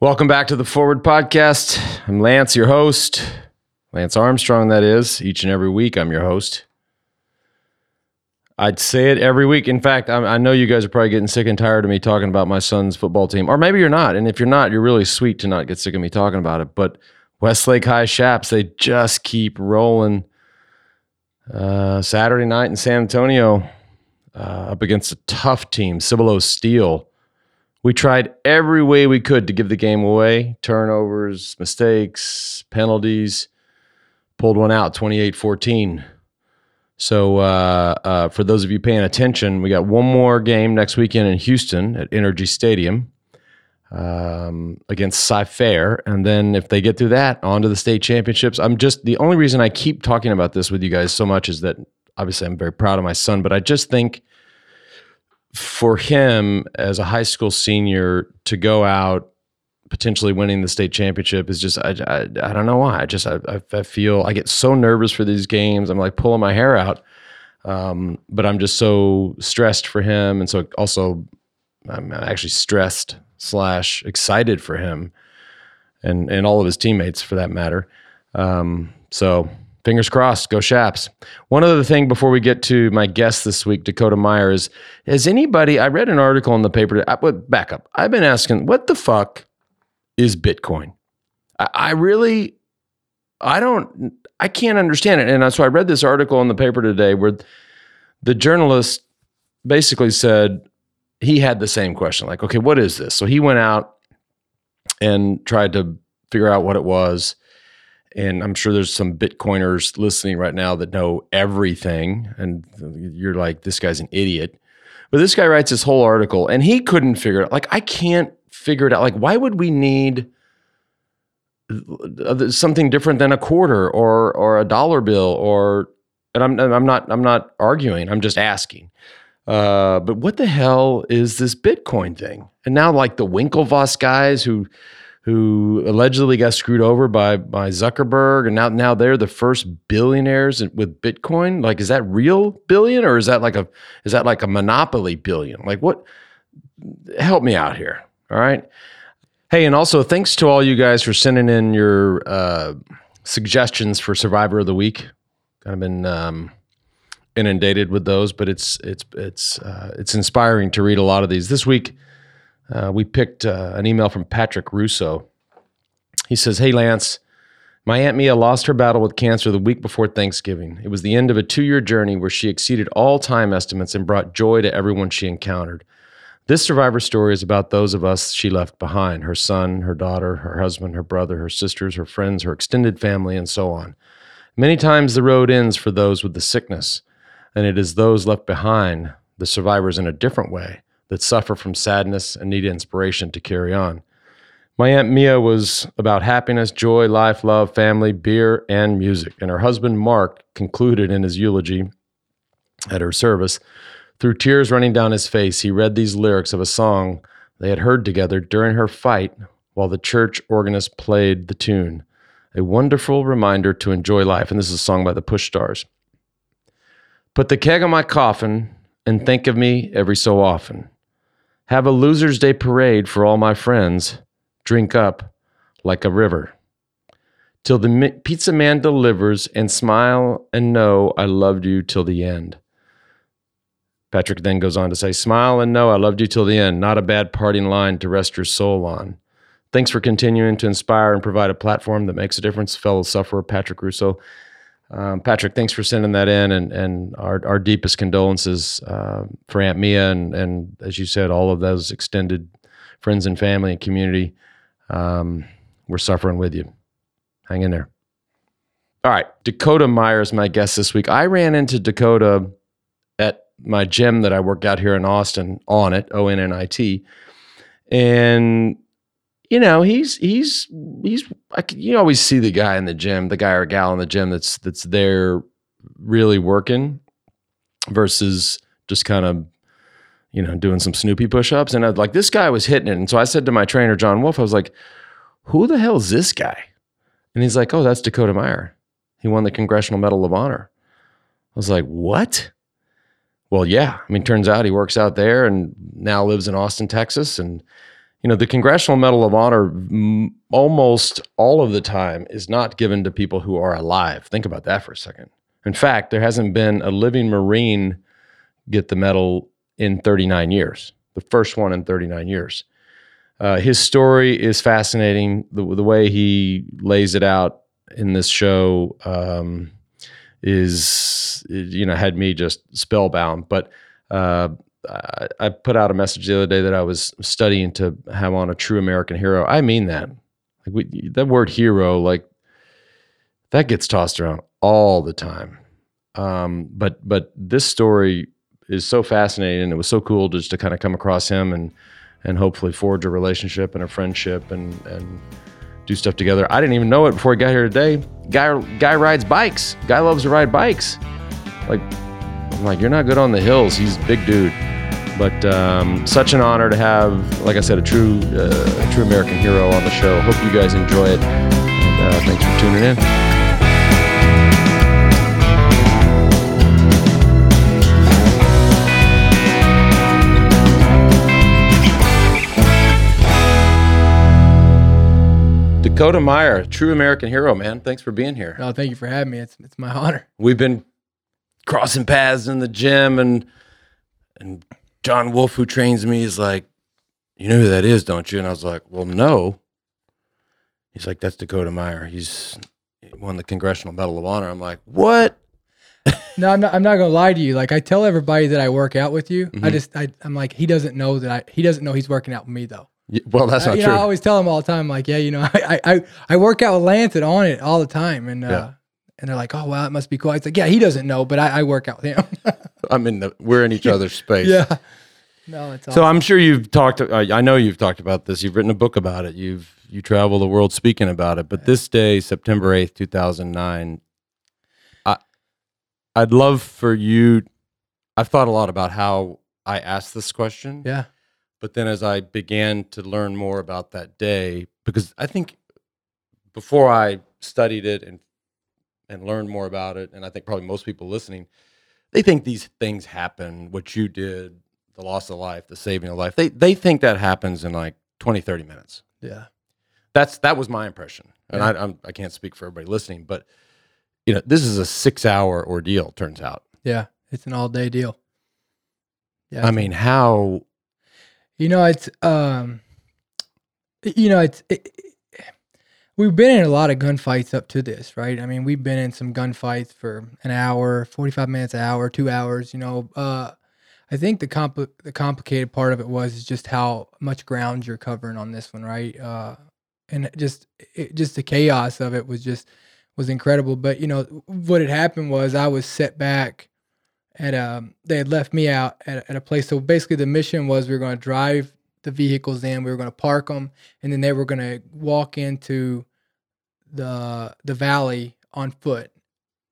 Welcome back to the Forward Podcast. I'm Lance, your host. Lance Armstrong, that is. Each and every week, I'm your host. I'd say it every week. In fact, I, I know you guys are probably getting sick and tired of me talking about my son's football team, or maybe you're not. And if you're not, you're really sweet to not get sick of me talking about it. But Westlake High Chaps, they just keep rolling. Uh, Saturday night in San Antonio, uh, up against a tough team, Cibolo Steele. We tried every way we could to give the game away turnovers, mistakes, penalties. Pulled one out 28 14. So, uh, uh, for those of you paying attention, we got one more game next weekend in Houston at NRG Stadium um, against Cy-Fair, and then if they get through that, on to the state championships. I'm just the only reason I keep talking about this with you guys so much is that obviously I'm very proud of my son, but I just think for him as a high school senior to go out potentially winning the state championship is just I, I, I don't know why. I just I, I feel I get so nervous for these games. I'm like pulling my hair out. Um, but I'm just so stressed for him and so also I'm actually stressed slash excited for him and and all of his teammates for that matter. Um, so fingers crossed go Chaps one other thing before we get to my guest this week dakota meyer is has anybody i read an article in the paper I, back up i've been asking what the fuck is Bitcoin. I, I really, I don't, I can't understand it. And so I read this article in the paper today where the journalist basically said he had the same question like, okay, what is this? So he went out and tried to figure out what it was. And I'm sure there's some Bitcoiners listening right now that know everything. And you're like, this guy's an idiot. But this guy writes this whole article and he couldn't figure it out. Like, I can't figure it out. Like, why would we need something different than a quarter or or a dollar bill or? And I'm I'm not I'm not arguing. I'm just asking. Uh, but what the hell is this Bitcoin thing? And now, like the Winklevoss guys who who allegedly got screwed over by by Zuckerberg, and now now they're the first billionaires with Bitcoin. Like, is that real billion, or is that like a is that like a monopoly billion? Like, what? Help me out here. All right. Hey, and also thanks to all you guys for sending in your uh, suggestions for Survivor of the Week. Kind of been um, inundated with those, but it's it's it's uh, it's inspiring to read a lot of these. This week, uh, we picked uh, an email from Patrick Russo. He says, "Hey Lance." My Aunt Mia lost her battle with cancer the week before Thanksgiving. It was the end of a two year journey where she exceeded all time estimates and brought joy to everyone she encountered. This survivor story is about those of us she left behind her son, her daughter, her husband, her brother, her sisters, her friends, her extended family, and so on. Many times the road ends for those with the sickness, and it is those left behind, the survivors in a different way, that suffer from sadness and need inspiration to carry on. My Aunt Mia was about happiness, joy, life, love, family, beer, and music. And her husband, Mark, concluded in his eulogy at her service through tears running down his face, he read these lyrics of a song they had heard together during her fight while the church organist played the tune. A wonderful reminder to enjoy life. And this is a song by the Push Stars. Put the keg on my coffin and think of me every so often. Have a loser's day parade for all my friends. Drink up like a river. Till the pizza man delivers and smile and know I loved you till the end. Patrick then goes on to say, Smile and know I loved you till the end. Not a bad parting line to rest your soul on. Thanks for continuing to inspire and provide a platform that makes a difference, fellow sufferer Patrick Russo. Um, Patrick, thanks for sending that in, and and our our deepest condolences uh, for Aunt Mia, and and as you said, all of those extended friends and family and community. Um, we're suffering with you. Hang in there. All right, Dakota Meyers, my guest this week. I ran into Dakota at my gym that I work out here in Austin Onnit, O N N I T. And you know, he's he's he's like you always see the guy in the gym, the guy or gal in the gym that's that's there really working versus just kind of you know doing some Snoopy push-ups. And I like this guy was hitting it. And so I said to my trainer John Wolf, I was like, "Who the hell is this guy?" And he's like, "Oh, that's Dakota Meyer. He won the Congressional Medal of Honor." I was like, "What?" Well, yeah. I mean, turns out he works out there and now lives in Austin, Texas, and you know, the Congressional Medal of Honor m- almost all of the time is not given to people who are alive. Think about that for a second. In fact, there hasn't been a living Marine get the medal in 39 years, the first one in 39 years. Uh, his story is fascinating. The, the way he lays it out in this show um, is, you know, had me just spellbound. But uh, I, put out a message the other day that I was studying to have on a true American hero. I mean that. Like we, that word hero, like that gets tossed around all the time. Um, but but this story is so fascinating, and it was so cool just to kind of come across him and and hopefully forge a relationship and a friendship and and do stuff together. I didn't even know it before I got here today. Guy guy rides bikes. Guy loves to ride bikes. Like I'm like, you're not good on the hills. He's big dude. But um, such an honor to have, like I said, a true, uh, a true American hero on the show. Hope you guys enjoy it. And uh, thanks for tuning in. Dakota Meyer, true American hero, man. Thanks for being here. Oh, thank you for having me. It's it's my honor. We've been crossing paths in the gym, and and John Wolf, who trains me, is like, "You know who that is, don't you?" And I was like, "Well, no." He's like, "That's Dakota Meyer. He's he won the Congressional Medal of Honor." I'm like, "What?" No, I'm not. I'm not gonna lie to you. Like I tell everybody that I work out with you. I Mhm. just, I, I'm like, he doesn't know that I. He doesn't know he's working out with me though. Y- Well, that's Uh, not true. know, I always tell him all the time, like, yeah, you know, I, I, I, I work out with Lance and Onnit all the time, and uh, Yeah. And they're like, oh well, it must be cool. It's like, yeah, he doesn't know, but I, I work out with him. I'm in the. We're in each other's space. yeah. No, it's So awesome. I'm sure you've talked. I I know you've talked about this. You've written a book about it. You've you travel the world speaking about it. But this day, September eighth, two thousand nine, I I'd love for you. I've thought a lot about how I asked this question. yeah, But then as I began to learn more about that day, because I think before I studied it and and learn more about it, and I think probably most people listening, they think these things happen, what you did, the loss of life, the saving of life. They they think that happens in like 20, 30 minutes. yeah, That's that was my impression. And Yeah. I I'm, I can't speak for everybody listening, but you know, this is a 6-hour ordeal turns out. yeah. It's an all day deal. Yeah, I mean, how You know, it's um, you know, it's it, we've been in a lot of gunfights up to this, right? I mean, we've been in some gunfights for an hour, forty five minutes, an hour, two hours. You know, uh, I think the compl- the complicated part of it was just how much ground you're covering on this one, right? Uh, and just it, just the chaos of it was just was incredible. But you know, what had happened was I was set back at um they had left me out at, at a place so basically the mission was we were going to drive the vehicles in we were going to park them and then they were going to walk into the the valley on foot.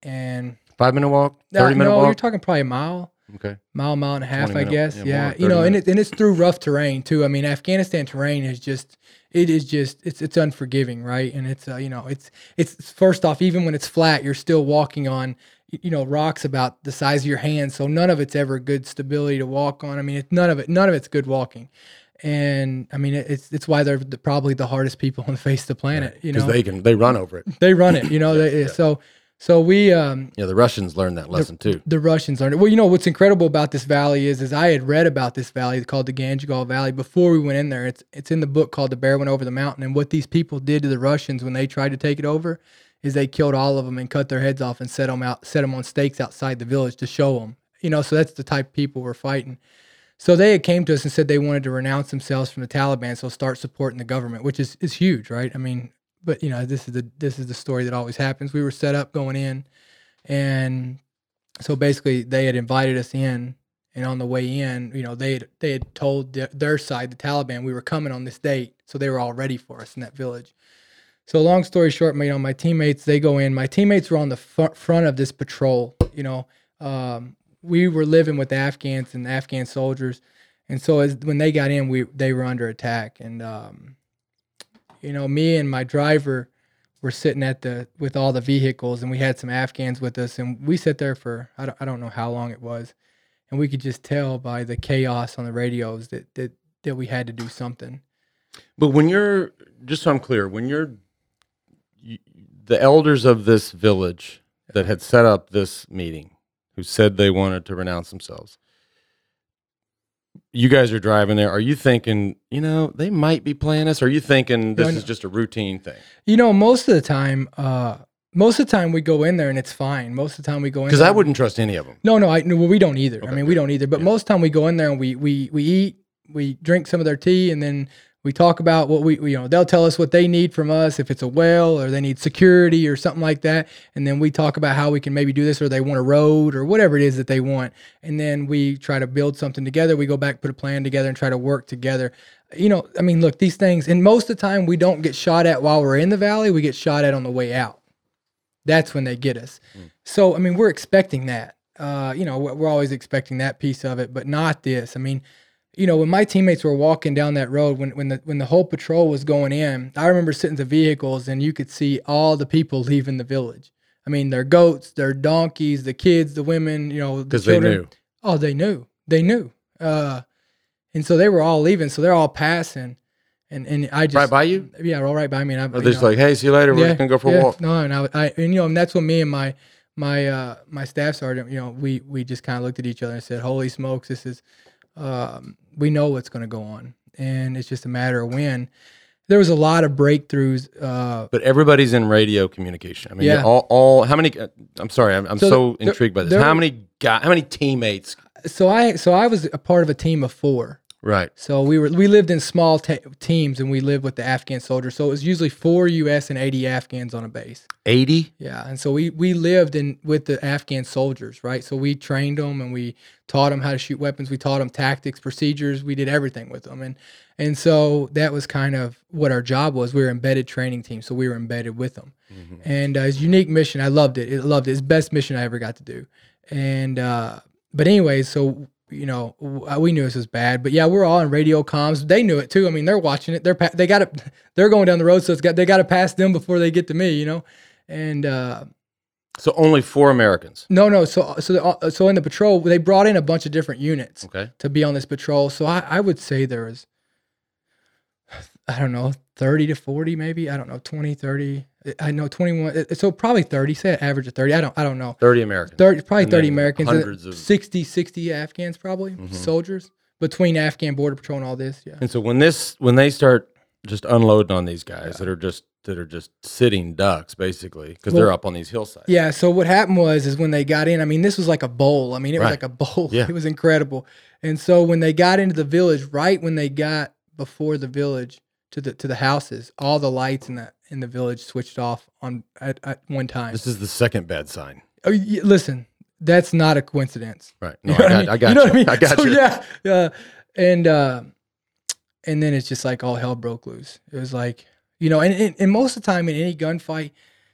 And 5 minute walk, no, 30 minute walk? no, you're talking probably a mile. Okay. mile mile and a half i minute- guess. yeah, yeah, you know 30 and, it, and it's through rough terrain too. I mean afghanistan terrain is just it is just it's it's unforgiving right? And it's uh, you know it's it's first off even when it's flat you're still walking on you know rocks about the size of your hand so none of it's ever good stability to walk on. I mean it's none of it none of it's good walking and i mean it's it's why they're the, probably the hardest people on the face of the planet you Because know they can they run over it. they run it you know they, yeah. so so we um Yeah, the Russians learned that lesson too. the Russians learned it. Well, you know what's incredible about this valley is, is I had read about this valley called the Ganjgal Valley before we went in there. It's it's in the book called The Bear Went Over the Mountain. And what these people did to the Russians when they tried to take it over is they killed all of them and cut their heads off and set them out, set them on stakes outside the village to show them. You know, so that's the type of people we're fighting. So they had came to us and said they wanted to renounce themselves from the Taliban, so start supporting the government, which is is huge, right? I mean, but you know, this is the this is the story that always happens. We were set up going in, and so basically they had invited us in, and on the way in, you know, they had, they had told their, their side, the Taliban, we were coming on this date, so they were all ready for us in that village. So long story short, you know, my teammates they go in. My teammates were on the fr- front of this patrol. You know, um, we were living with Afghans and Afghan soldiers, and so as when they got in, we they were under attack, and um, you know, me and my driver were sitting at the with all the vehicles, and we had some Afghans with us, and we sat there for I don't, I don't know how long it was, and we could just tell by the chaos on the radios that that that we had to do something, But when you're just so I'm clear, when you're you, the elders of this village that had set up this meeting, who said they wanted to renounce themselves, you guys are driving there. Are you thinking, you know, they might be playing us? Or are you thinking this No, no. is just a routine thing? You know, most of the time, uh, most of the time we go in there and it's fine. Most of the time we go in Because I wouldn't trust any of them. No, no, I no, well, we don't either. I Okay, mean, we don't either. But Yeah. most of the time we go in there and we we we eat, we drink some of their tea, and then we talk about what we, you know they'll tell us what they need from us if it's a well or they need security or something like that, and then we talk about how we can maybe do this or they want a road or whatever it is that they want, and then we try to build something together. We go back, put a plan together, and try to work together. You know, I mean, look, these things, and most of the time we don't get shot at while we're in the valley. We get shot at on the way out that's when they get us. So I mean, we're expecting that. Uh, you know, we're always expecting that piece of it, but not this. I mean, you know, when my teammates were walking down that road, when when the when the whole patrol was going in, I remember sitting in the vehicles and you could see all the people leaving the village. I mean, their goats, their donkeys, the kids, the women, you know, the Because they knew. Oh, they knew. They knew. Uh, and so they were all leaving. So they're all passing, and and I just Right by you? yeah, all right by me. And I, Or they're just know, like, hey, see you later. We're going to go for a walk. No, and I, I and you know, and that's when me and my my uh my staff sergeant, you know, we we just kind of looked at each other and said, "Holy smokes, this is um we know what's going to go on, and it's just a matter of when." There was a lot of breakthroughs. Uh, But everybody's in radio communication. I mean, Yeah. all, all, how many, uh, I'm sorry, I'm, I'm So so, there- intrigued by this. there How many guys, how many teammates? so I so I was a part of a team of four. Right. So we were we lived in small te- teams, and we lived with the Afghan soldiers. So it was usually four U.S. and eighty Afghans on a base. 80? Yeah, and so we we lived in with the Afghan soldiers, right? So we trained them and we taught them how to shoot weapons. We taught them tactics, procedures. We did everything with them, and and so that was kind of what our job was. We were embedded training team, so we were embedded with them. And uh, his unique mission, I loved it. I loved it. It's best mission I ever got to do. And uh, but anyways, so you know uh, we knew this was bad, but yeah, we're all in radio comms. They knew it too. I mean, they're watching it. They're pa- they got it. They're going down the road, so it's got they got to pass them before they get to me. You know, and. uh So only four Americans. no, no. So, so, the, uh, so in the patrol, they brought in a bunch of different units Okay. to be on this patrol. So I, I would say there was, I don't know, 30 to 40, maybe. I don't know, 20, 30. I know 21. uh, So probably 30, say an average of 30. I don't, I don't know. 30 Americans. 30, probably And 30 Americans, hundreds of- 60, 60 Afghans, probably Mhm. soldiers between Afghan border patrol and all this. Yeah. And so when this, when they start just unloading on these guys that are just, that are just sitting ducks basically, because Well- they're up on these hillsides. Yeah. So what happened was, is when they got in, I mean, this was like a bowl. I mean, it was like a bowl. Yeah. It was incredible. And so when they got into the village, right when they got before the village to the to the houses, all the lights and the in the village switched off on at, at one time. This is the second bad sign. Oh, y- listen, that's not a coincidence. Right. No, You know I got, I got you. know what I mean? I got so, you. Yeah, yeah. And uh, and then it's just like all hell broke loose. It was like you know, and, and and most of the time in any gunfight,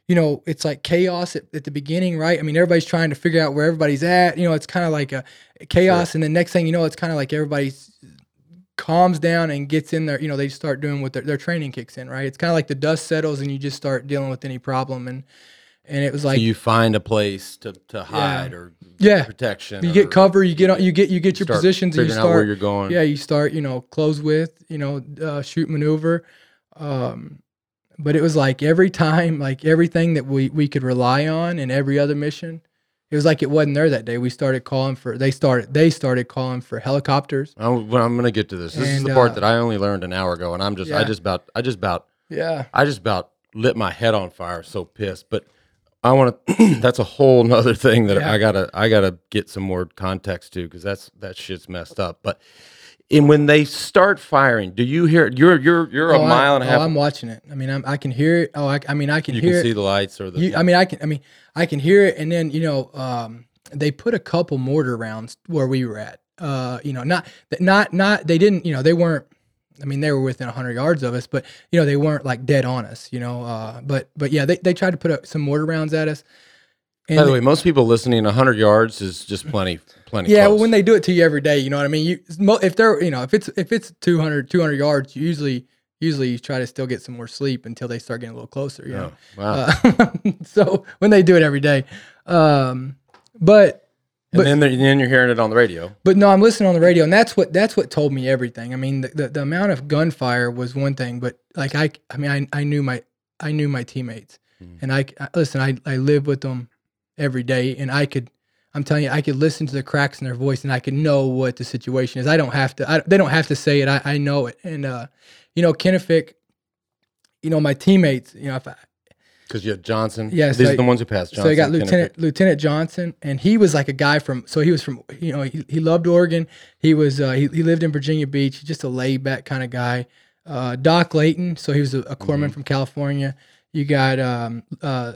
you know, it's like chaos at, at the beginning, right? I mean, everybody's trying to figure out where everybody's at. You know, it's kind of like a chaos, and the next thing you know, it's kind of like everybody's calms down and gets in there. You know, they start doing what their, their training kicks in, right? It's kind of like the dust settles, and you just start dealing with any problem, and and it was So like you find a place to, to hide or Yeah. protection. you or get cover, you get on, you get you get your positions, and you out where you're going. yeah, you start, you know, close with, you know, uh, shoot maneuver. Um, but it was like every time, like everything that we we could rely on in every other mission, it was like it wasn't there that day. We started calling for they started they started calling for helicopters. I'm, well, I'm going to get to this. This is the part uh, that I only learned an hour ago, and I'm just, yeah. I just about, I just about, Yeah, I just about lit my head on fire. So pissed, but I want to. that's a whole nother thing that Yeah. I gotta, I gotta get some more context to because that's that shit's messed up. But and when they start firing, do you hear? You're, you're, you're a Oh, I- mile and a half. oh. I'm watching it. I mean, I'm, I can hear it. Oh, I, I mean, I can you hear can it. see the lights or the. You, I mean, I can. I mean, I can hear it, and then you know, um, they put a couple mortar rounds where we were at. Uh, you know, not not not they didn't. You know, they weren't. I mean, they were within hundred yards of us, but you know, they weren't like dead on us. You know, uh, but but yeah, they, they tried to put a, some mortar rounds at us. And by the way, most people listening, 100 yards is just plenty, plenty. yeah, close. well, when they do it to you every day, you know what I mean. You if they're you know if it's if it's 200, 200 yards, you usually usually you try to still get some more sleep until they start getting a little closer. You know. Oh, wow. Uh, so when they do it every day, um, but And But- then, then you're hearing it on the radio. But no, I'm listening on the radio, and that's what that's what told me everything. I mean, the, the, the amount of gunfire was one thing, but like I, I mean, I, I knew my I knew my teammates, Mhm. and I, I listen. I I live with them every day, and I could. I'm telling you, I could listen to the cracks in their voice, and I could know what the situation is. I don't have to. I, they don't have to say it. I, I know it. And uh, you know, Kenefick, you know, my teammates. You know, if I, Because you had Johnson. Yeah, These so are the ones who passed Johnson. so I got Kenefick. Lieutenant Lieutenant Johnson, and he was like a guy from. So he was from. You know, he, he loved Oregon. He was. Uh, he, he lived in Virginia Beach. Just a laid back kind of guy. Uh, Doc Layton. So he was a, a corpsman Mm-hmm. from California. You got um, uh,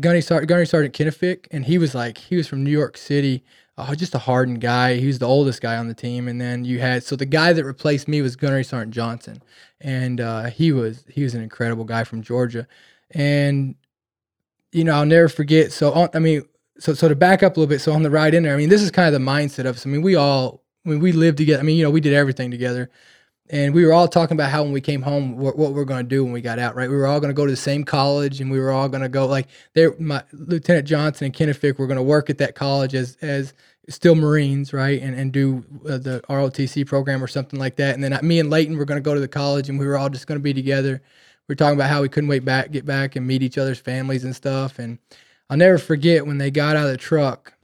Gunny, Sar- Gunny Sergeant Kenefick, and he was like he was from New York City. Uh, just a hardened guy. He was the oldest guy on the team, and then you had so the guy that replaced me was Gunnery Sergeant Johnson, and uh, he was he was an incredible guy from Georgia, and you know, I'll never forget. So, on, I mean, so so to back up a little bit. So on the ride in there, I mean, this is kind of the mindset of us. I mean, we all when we lived together. I mean, you know, we did everything together, and we were all talking about how when we came home, what, what we're going to do when we got out. Right? We were all going to go to the same college, and we were all going to go like there. My Lieutenant Johnson and Kenefick were going to work at that college as as still Marines, right, and and do uh, the ROTC program or something like that. And then me and Layton were going to go to the college, and we were all just going to be together. We were talking about how we couldn't wait back, get back, and meet each other's families and stuff. And I'll never forget when they got out of the truck.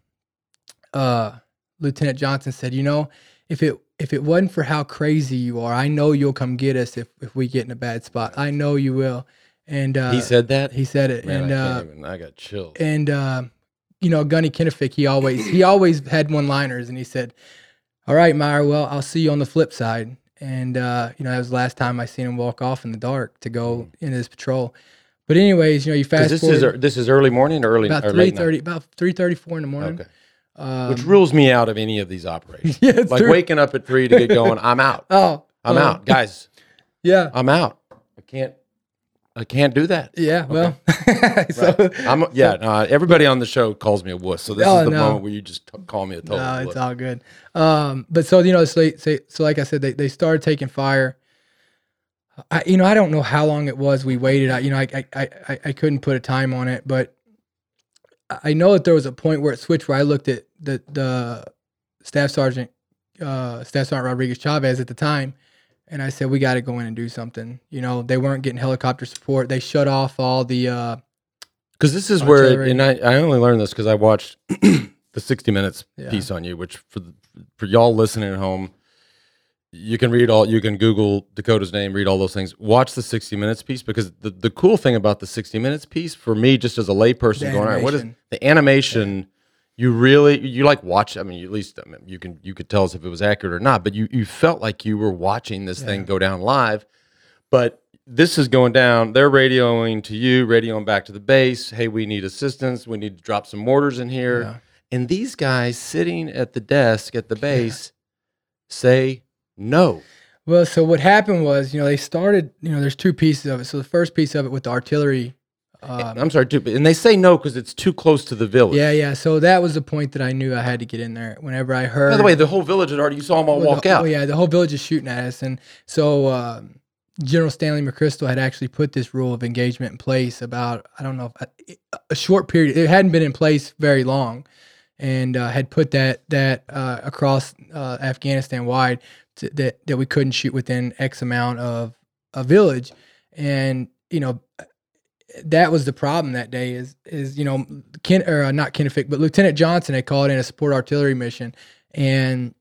Uh, Lieutenant Johnson said, "You know, if it if it wasn't for how crazy you are, I know you'll come get us if if we get in a bad spot. I know you will." And uh, he said that. he said it, Man, and I, uh, even, I got chills. and uh, you know, Gunny Kenefick, he always he always had one liners, and he said, "All right, Meyer, well, I'll see you on the flip side." And uh, you know, that was the last time I seen him walk off in the dark to go into his patrol. But anyways, you know, you fast this forward is this is early morning or early about three thirty, about three thirty four in the morning. Okay, Um, which rules me out of any of these operations. yeah, like true. waking up at three to get going. I'm out. Oh, I'm oh, out, guys. Yeah, I'm out. I can't. I can't do that. yeah. Well, so Right. I'm yeah. No, everybody on the show calls me a wuss. So this Oh, is the no. moment where you just t- call me a total no, wuss. it's all good. Um, but so you know, so, so, so like I said, they, they started taking fire. I you know I don't know how long it was we waited. I you know I, I, I- I couldn't put a time on it, but I know that there was a point where it switched where I looked at the the staff sergeant uh, staff sergeant Rodriguez Chavez at the time, and I said we got to go in and do something. You know they weren't getting helicopter support. They shut off all the uh, Because this is where, and I, I only learned this because I watched the 60 Minutes Yeah. piece on you, which for the, for y'all listening at home, you can read all, you can Google Dakota's name, read all those things. Watch the 60 Minutes piece because the, the cool thing about the 60 Minutes piece for me, just as a layperson, The going, all right, what is the animation? You really, you like watch. I mean, at least I mean, you can you could tell us if it was accurate or not, but you you felt like you were watching this thing go down live. But this is going down. They're radioing to you, radioing back to the base. Hey, we need assistance. We need to drop some mortars in here. Yeah. And these guys sitting at the desk at the base say no. Well, so what happened was, you know, they started, you know, there's two pieces of it. So the first piece of it with the artillery. Um, I'm sorry, too, but- and they say no because it's too close to the village. yeah, yeah. So that was the point that I knew I had to get in there. Whenever I heard. By the way, the whole village had already. You saw them all well, walk the, out. Oh, yeah, the whole village is shooting at us. And so um, General Stanley McChrystal had actually put this rule of engagement in place about, I don't know, a, a short period. It hadn't been in place very long. And uh, had put that that uh, across uh, Afghanistan wide to, that that we couldn't shoot within X amount of a village, and you know that was the problem that day is is you know Ken or uh, not Kenefick but Lieutenant Johnson had called in a support artillery mission and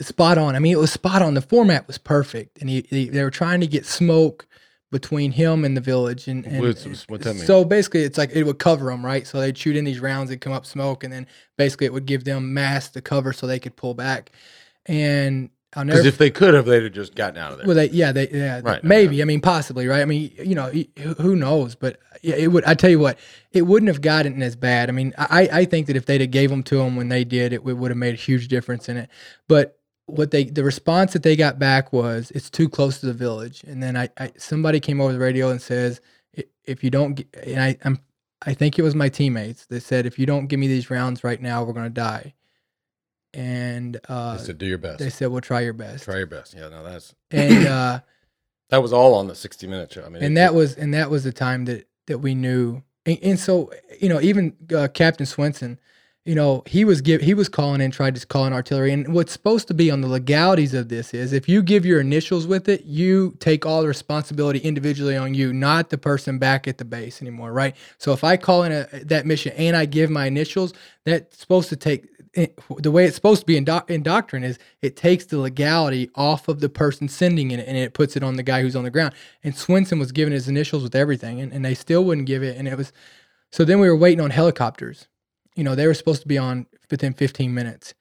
spot on. I mean it was spot on. The format was perfect, and he, he they were trying to get smoke between him and the village and, and What's- mean? so basically it's like it would cover them right so they'd shoot in these rounds they'd come up smoke and then basically it would give them mass to cover so they could pull back and Because if they could have, they'd have just gotten out of there. well, they, yeah, they, yeah, Right, maybe. I mean, possibly, right? I mean, you know, who knows? But yeah, it would. I tell you what, it wouldn't have gotten as bad. I mean, I, I think that if they'd have gave them to them when they did, it, would have made a huge difference in it. But what they, the response that they got back was, it's too close to the village. And then I, I somebody came over the radio and says, if you don't, get, and I, I'm, I think it was my teammates that said, if you don't give me these rounds right now, we're gonna die. And uh, they said, "Do your best. they said, well, try your best. Try your best." Yeah, no, that's And uh, that was all on the 60 minute show. I mean, and it- that was and that was the time that that we knew and, and so you know even uh, captain swenson you know, he was give he was calling in, tried to call in artillery. And what's supposed to be on the legalities of this is if you give your initials with it, you take all the responsibility individually on you, not the person back at the base anymore, right? So if I call in a, that mission and I give my initials, that's supposed to take eh, the way it's supposed to be in, in doctrine is it takes the legality off of the person sending it and it puts it on the guy who's on the ground. And Swenson was given his initials with everything, and, and they still wouldn't give it. And it was so then we were waiting on helicopters you know, they were supposed to be on within 15 minutes.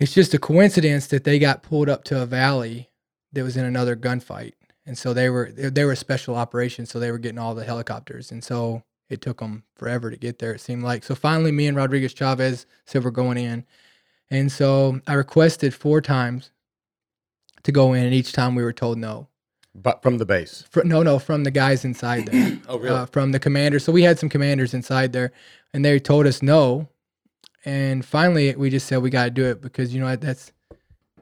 It's just a coincidence that they got pulled up to a valley that was in another gunfight. And so they were they were special operations, so they were getting all the helicopters. And so it took them forever to get there. It seemed like. So finally, me and Rodriguez Chavez said we're going in, and so I requested four times to go in, and each time we were told no. But from the base? For, no, no, from the guys inside there. oh, really? Uh, from the commander. So we had some commanders inside there, and they told us no. And finally, we just said we got to do it because you know that's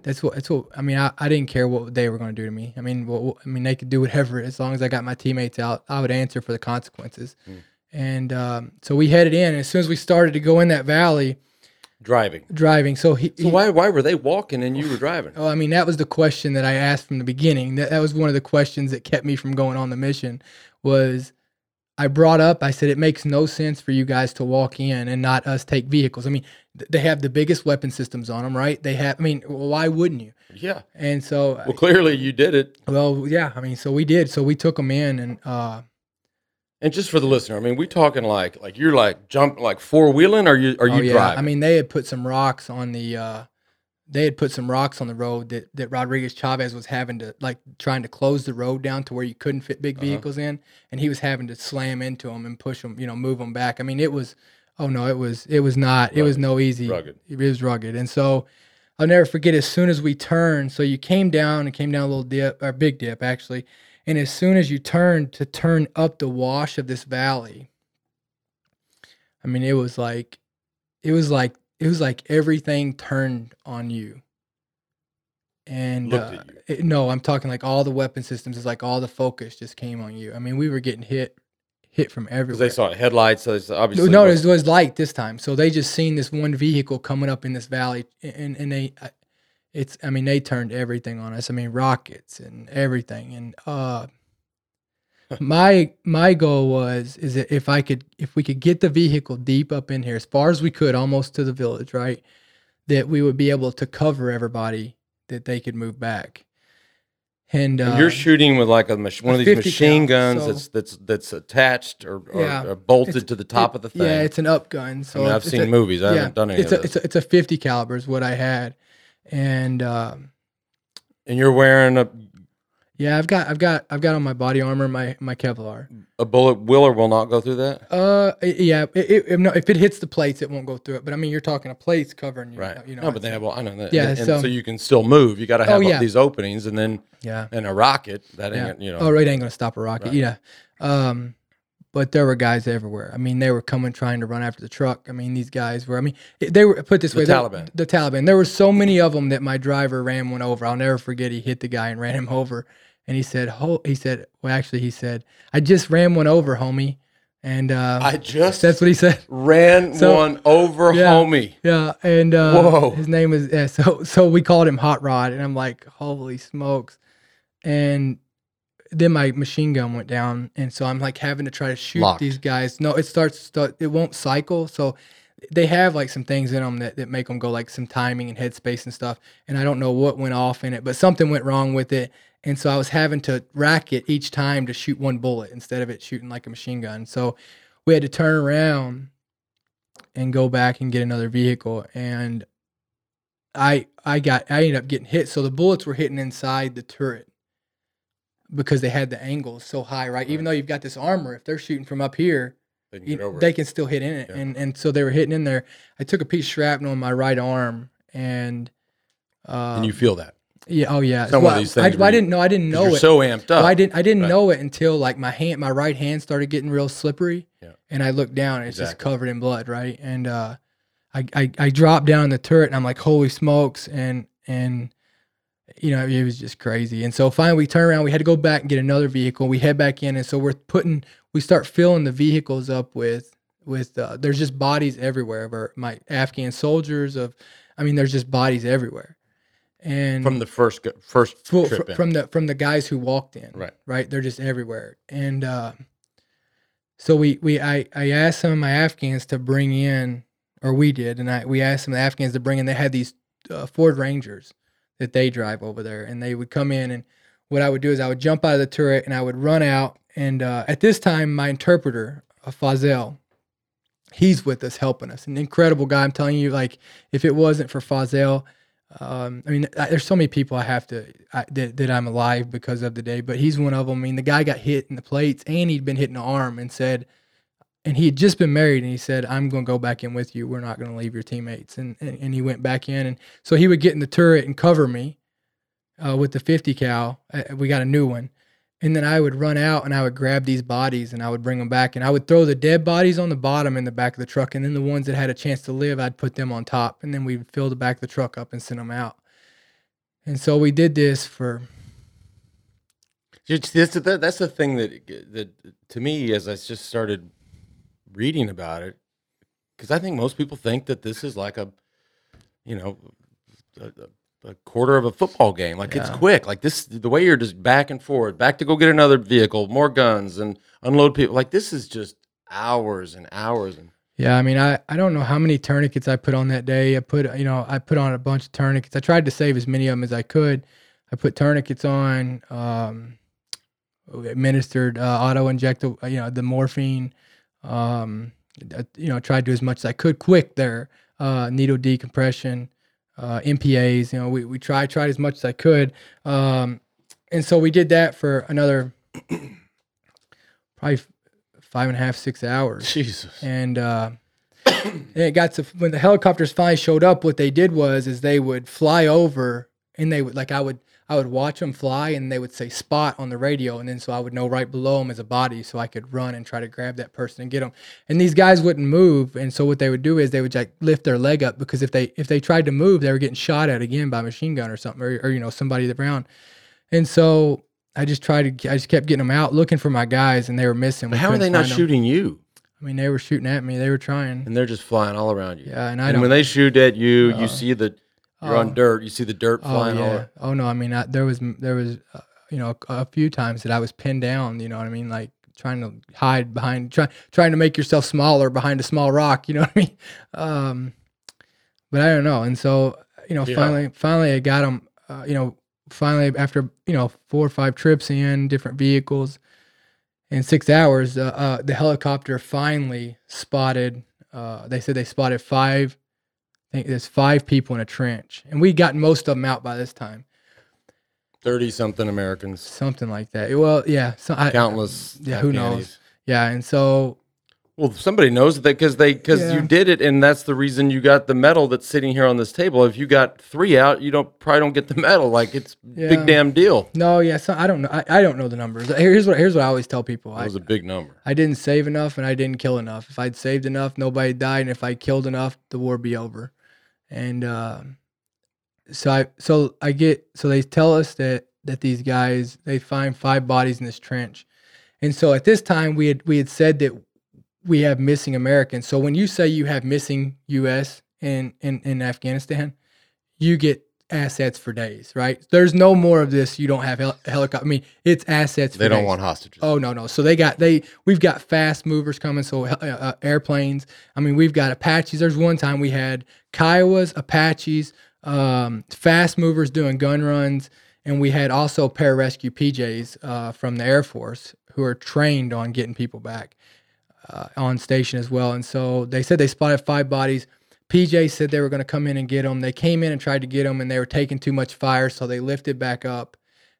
that's what that's what I mean. I, I didn't care what they were going to do to me. I mean, well, I mean they could do whatever as long as I got my teammates out. I would answer for the consequences. Mm. And um, so we headed in. And as soon as we started to go in that valley, driving, driving. So he, so why why were they walking and you were driving? Oh, I mean that was the question that I asked from the beginning. That that was one of the questions that kept me from going on the mission. Was I brought up, I said, it makes no sense for you guys to walk in and not us take vehicles. I mean, th- they have the biggest weapon systems on them, right? They have, I mean, why wouldn't you? Yeah. And so, well, clearly you did it. Well, yeah. I mean, so we did. So we took them in and, uh, and just for the listener, I mean, we talking like, like you're like jump, like four wheeling, or you, are you oh, yeah. driving? I mean, they had put some rocks on the, uh, they had put some rocks on the road that, that Rodriguez Chavez was having to like trying to close the road down to where you couldn't fit big uh-huh. vehicles uh-huh. in, and he was having to slam into them and push them, you know, move them back. I mean, it was, oh no, it was it was not, rugged. it was no easy, rugged. It was rugged, and so I'll never forget. As soon as we turned, so you came down and came down a little dip or big dip actually, and as soon as you turned to turn up the wash of this valley, I mean, it was like, it was like it was like everything turned on you. And uh, you. It, no, I'm talking like all the weapon systems. It's like all the focus just came on you. I mean, we were getting hit, hit from everywhere. They saw headlights. So obviously no, it was light this time. So they just seen this one vehicle coming up in this valley, and and they, it's. I mean, they turned everything on us. I mean, rockets and everything, and uh, my my goal was is that if I could if we could get the vehicle deep up in here as far as we could almost to the village right that we would be able to cover everybody that they could move back and, and you're uh, shooting with like a mach- one of these machine guns so, that's that's that's attached or, or, yeah, or bolted to the top it, of the thing. Yeah, it's an up gun. So I mean, I've seen a, movies. I yeah, haven't done any it's of a, It's a, it's a 50 caliber is what I had, and um, and you're wearing a yeah, I've got I've got I've got on my body armor my my Kevlar. A bullet will or will not go through that. Uh, yeah. It, it, no, if it hits the plates, it won't go through it. But I mean, you're talking a plates covering you. Right. You know. No, but they have. Well, I know that. Yeah. And, so, so you can still move. You got to oh, have oh, yeah. these openings, and then yeah, and a rocket that ain't yeah. you know. Oh, right, ain't gonna stop a rocket. Right. Yeah. Um, but there were guys everywhere. I mean, they were coming trying to run after the truck. I mean, these guys were. I mean, they were put this the way. Taliban. The Taliban. There were so many of them that my driver ran one over. I'll never forget. He hit the guy and ran him over and he said, "Ho," he said, well, actually, he said, "I just ran one over, homie." And uh, I just that's what he said. Ran so, one over, yeah, homie. Yeah, and uh, whoa, his name is yeah, so so we called him Hot Rod, and I'm like, holy smokes! And then my machine gun went down, and so I'm like having to try to shoot Locked. these guys. No, it starts, start, it won't cycle, so they have like some things in them that, that make them go like some timing and headspace and stuff. And I don't know what went off in it, but something went wrong with it. And so I was having to rack it each time to shoot one bullet instead of it shooting like a machine gun. So we had to turn around and go back and get another vehicle. And I I got I ended up getting hit. So the bullets were hitting inside the turret because they had the angles so high, right? right. Even though you've got this armor, if they're shooting from up here, they can, you, they can still hit in it. Yeah. And and so they were hitting in there. I took a piece of shrapnel in my right arm and uh, and you feel that. Yeah. Oh, yeah. Some well, of these things. I, I, didn't know. I didn't know it. So amped up. Well, I didn't. I didn't right. know it until like my hand, my right hand started getting real slippery. Yeah. And I looked down, and it's exactly. just covered in blood, right? And uh, I, I I dropped down in the turret, and I'm like, holy smokes! And and you know, it was just crazy. And so finally, we turn around. We had to go back and get another vehicle. We head back in, and so we're putting. We start filling the vehicles up with with uh, there's just bodies everywhere of our, my Afghan soldiers of I mean there's just bodies everywhere. And From the first first full, fr- from the from the guys who walked in Right. right they're just everywhere and uh so we we i i asked some of my afghans to bring in or we did and i we asked some of the afghans to bring in they had these uh, ford rangers that they drive over there. And they would come in and what i would do is i would jump out of the turret and i would run out. And uh, at this time my interpreter uh, Fazel, he's with us helping us. An incredible guy. I'm telling you like if it wasn't for Fazel, um, I mean, I, there's so many people I have to I, that, that I'm alive because of the day, but he's one of them. I mean, the guy got hit in the plates and he'd been hit in the arm and said, and he had just been married and he said, I'm going to go back in with you. We're not going to leave your teammates. And, and, and he went back in. And so he would get in the turret and cover me uh, with the 50 cal. Uh, we got a new one. And then I would run out and I would grab these bodies and I would bring them back and I would throw the dead bodies on the bottom in the back of the truck and then the ones that had a chance to live I'd put them on top and then we'd fill the back of the truck up and send them out. And so we did this for That's the, thing that that to me, as I just started reading about it, because I think most people think that this is like a, you know, a, a quarter of a football game. Like it's quick. Like this, the way you're just back and forth, back to go get another vehicle, more guns, and unload people. Like this is just hours and hours and. Yeah, I mean, I, I don't know how many tourniquets I put on that day. I put, you know, I put on a bunch of tourniquets. I tried to save as many of them as I could. I put tourniquets on, um, administered uh, auto injector, you know, the morphine. Um, uh, you know, tried to do as much as I could quick there. Uh, needle decompression, uh, NPAs. You know, we we tried tried as much as I could. Um, and so we did that for another probably five and a half six hours Jesus. and uh, and it got to when the helicopters finally showed up. What they did was is they would fly over, and they would like I would I would watch them fly, and they would say spot on the radio, and then so I would know right below them as a body, so I could run and try to grab that person and get them. And these guys wouldn't move, and so what they would do is they would like lift their leg up because if they if they tried to move, they were getting shot at again by a machine gun or something, or, or you know somebody around. And so I just tried to I just kept getting them out, looking for my guys, and they were missing. We how are they not shooting you? I mean, they were shooting at me. They were trying. And they're just flying all around you. Yeah, and I And when they shoot at you, Uh, you see the you're oh. on dirt. You see the dirt oh flying all yeah. over. Oh no. I mean, I, there was there was uh, you know a, a few times that I was pinned down. You know what I mean? Like trying to hide behind trying trying to make yourself smaller behind a small rock. You know what I mean? Um, but I don't know. And so you know, Yeah. finally, finally, I got them. Uh, you know, finally after you know four or five trips in different vehicles, in six hours, uh, uh, the helicopter finally spotted. Uh, they said they spotted five. I think there's five people in a trench, and we'd gotten most of them out by this time, Thirty something Americans, something like that. Well, yeah, so I, countless. yeah, who knows? yeah, and so Well, somebody knows that because they because Yeah. you did it, and that's the reason you got the medal that's sitting here on this table. If you got three out, you don't probably don't get the medal. Like it's Yeah. big damn deal. no, yeah, so I don't know. I, I don't know the numbers. Here's what here's what I always tell people. It was a big number. I didn't save enough and I didn't kill enough. If I'd saved enough, nobody died, and if I killed enough, the war would be over. And um so I so I get so they tell us that that these guys they find five bodies in this trench, and so at this time we had we had said that we have missing Americans. So when you say you have missing U.S. in in, in Afghanistan, you get assets for days, right? There's no more of this. You don't have hel- helicopter. I mean, it's assets. For They don't days. want hostages. Oh no, no. So they got they we've got fast movers coming. So uh, uh, airplanes. I mean, we've got Apaches. There's one time we had Kiowas, Apaches, um, fast movers doing gun runs, and we had also pararescue PJs uh, from the Air Force who are trained on getting people back uh, on station as well. And so they said they spotted five bodies. PJ said they were going to come in and get them. They came in and tried to get them, and they were taking too much fire, so they lifted back up.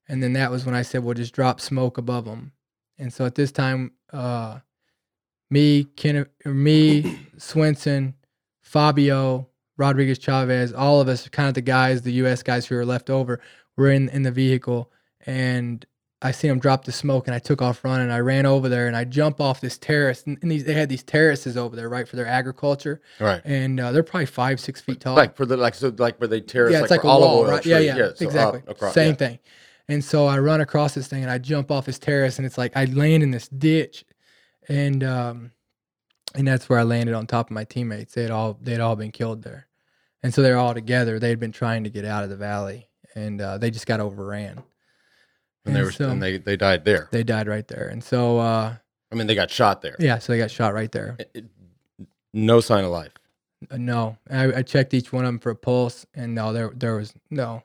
And then that was when I said, "We'll just drop smoke above them." And so at this time, uh, me, Ken, me, Swenson, Fabayo, Rodriguez Chavez, all of us, kind of the guys, the U.S. guys who were left over, were in in the vehicle, and I seen them drop the smoke, and I took off running. I ran over there, and I jump off this terrace, and, and these they had these terraces over there, right, for their agriculture, right. and uh, they're probably five, six feet tall. Like for the like so like where they terrace yeah, like, it's like for a olive wall, right? Yeah, tree. yeah, so exactly. up across- Same yeah. thing. And so I run across this thing and I jump off this terrace and it's like I land in this ditch, and um, and that's where I landed on top of my teammates. They had all they'd all been killed there, and so they're all together. They had been trying to get out of the valley, and uh, they just got overran. And they were so- and they they died there. They died right there, and so uh, I mean, they got shot there. yeah, so they got shot right there. It- it- no sign of life. Uh, no, I, I checked each one of them for a pulse, and no, there there was no.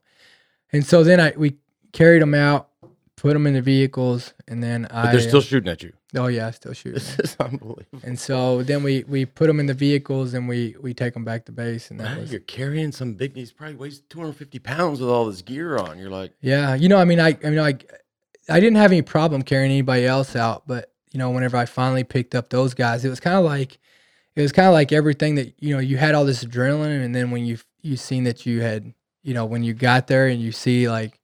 And so then I we carried them out, put them in the vehicles, and then But I they're still shooting at you. Oh yeah, I still shooting. This is unbelievable. And so then we we put them in the vehicles and we we take them back to base, and that was you're carrying some big. He's probably weighs 250 pounds with all this gear on. You're like, yeah. You know, I mean, I I mean, I I didn't have any problem carrying anybody else out, but you know, whenever I finally picked up those guys, it was kind of like it was kind of like everything that you know you had all this adrenaline, and then when you you seen that you had you know when you got there and you see like,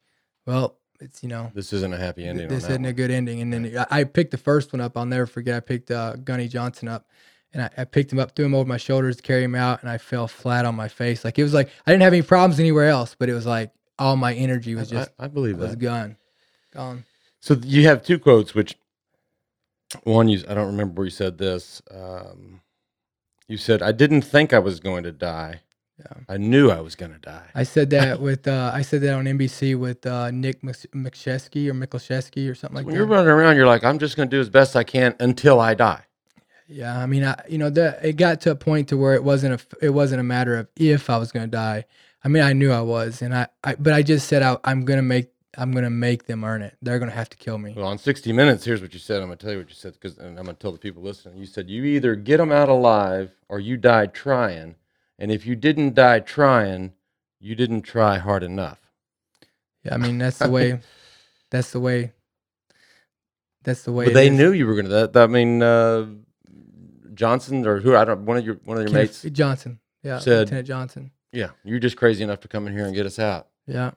well, it's you know this isn't a happy ending. this isn't a good ending. And then I I picked the first one up. I'll never forget. I picked uh, Gunny Johnson up, and I, I picked him up, threw him over my shoulders to carry him out, and I fell flat on my face. Like it was like I didn't have any problems anywhere else, but it was like all my energy was just I, I believe was that. gone, gone. So you have two quotes, which one you I don't remember where you said this. Um, you said, "I didn't think I was going to die. Yeah. I knew I was going to die." I said that with uh, I said that on NBC with uh, Nick Mc- McChesky or Michalczewski or something like when that. you're running around, you're like, "I'm just going to do as best I can until I die." Yeah, I mean, I you know that it got to a point to where it wasn't a it wasn't a matter of if I was going to die. I mean, I knew I was, and I, I but I just said I, I'm gonna make I'm gonna make them earn it. They're gonna have to kill me. Well, on 60 Minutes, here's what you said. I'm going to tell you what you said because, and I'm going to tell the people listening. You said you either get them out alive or you die trying, and if you didn't die trying, you didn't try hard enough. Yeah, I mean that's the way. that's the way. That's the way. But they is. knew you were going to. That, that I mean, uh, Johnson or who I don't. One of your one of your Kenneth mates. Johnson. Yeah, said- Lieutenant Johnson. Yeah, you're just crazy enough to come in here and get us out. Yeah,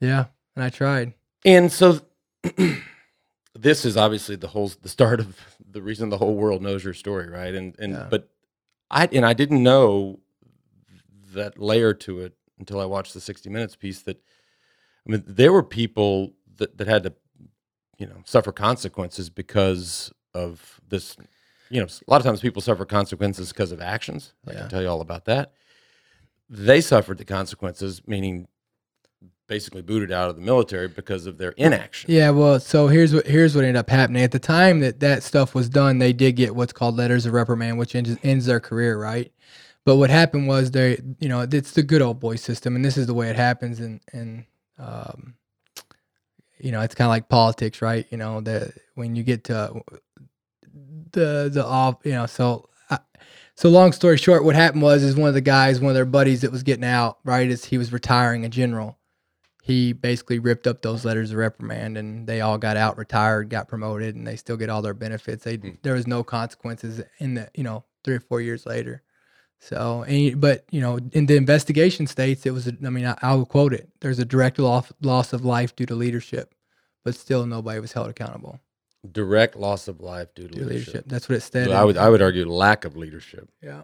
yeah, and I tried. And so, this is obviously the whole the start of the reason the whole world knows your story, right? And and Yeah. but I and I didn't know that layer to it until I watched the 60 Minutes piece. That I mean, there were people that that had to, you know, suffer consequences because of this. You know, a lot of times people suffer consequences because of actions. I Yeah. can tell you all about that. They suffered the consequences, meaning basically booted out of the military because of their inaction. Yeah, well, so here's what here's what ended up happening. At the time that that stuff was done, they did get what's called letters of reprimand, which ends, ends their career, right? But what happened was they, you know, it's the good old boy system, and this is the way it happens. And and um, you know, it's kind of like politics, right? You know, that when you get to the the off, you know, so. I, so long story short, what happened was is one of the guys, one of their buddies that was getting out, right, as he was retiring a general he basically ripped up those letters of reprimand and they all got out retired got promoted and they still get all their benefits they Hmm. there was no consequences in the you know three or four years later so and, but you know in the investigation states it was a, i mean I, i'll quote it there's a direct loss, loss of life due to leadership but still nobody was held accountable. Direct loss of life due to leadership. leadership. That's what it said So I would I would argue lack of leadership. Yeah.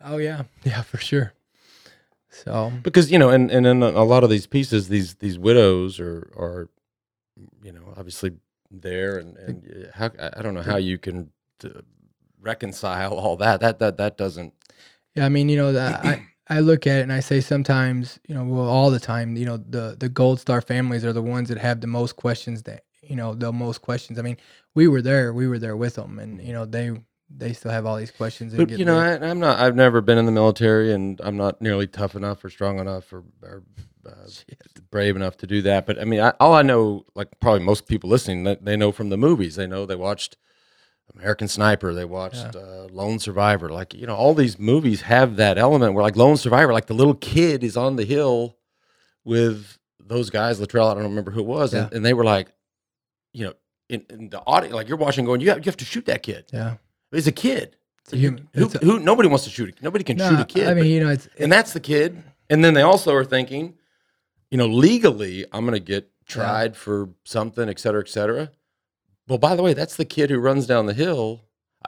Oh yeah. Yeah for sure. So because you know and and in a lot of these pieces these these widows are are you know obviously there and and how I I don't know how you can uh, reconcile all that. That that that doesn't Yeah, I mean, you know, I I look at it and I say sometimes, you know, well, all the time, you know, the the Gold Star families are the ones that have the most questions. That you know, the most questions. I mean, we were there, we were there with them, and you know, they they still have all these questions. but you know. I, I'm not I've never been in the military and I'm not nearly tough enough or strong enough or, or uh, brave enough to do that but I mean I, all I know like probably most people listening they know from the movies they know they watched American Sniper they watched uh, Lone Survivor like you know all these movies have that element where like Lone Survivor like the little kid is on the hill with those guys Luttrell I don't remember who it was and, Yeah. and they were like you know in, in the audience like you're watching going you have, you have to shoot that kid yeah, He's a kid. It's a human- Who, a- who, nobody wants to shoot. A, nobody can shoot a kid. I mean, but- you know, it's and that's the kid. And then they also are thinking, you know, legally, I'm going to get tried for something, et cetera, et cetera. Well, by the way, that's the kid who runs down the hill.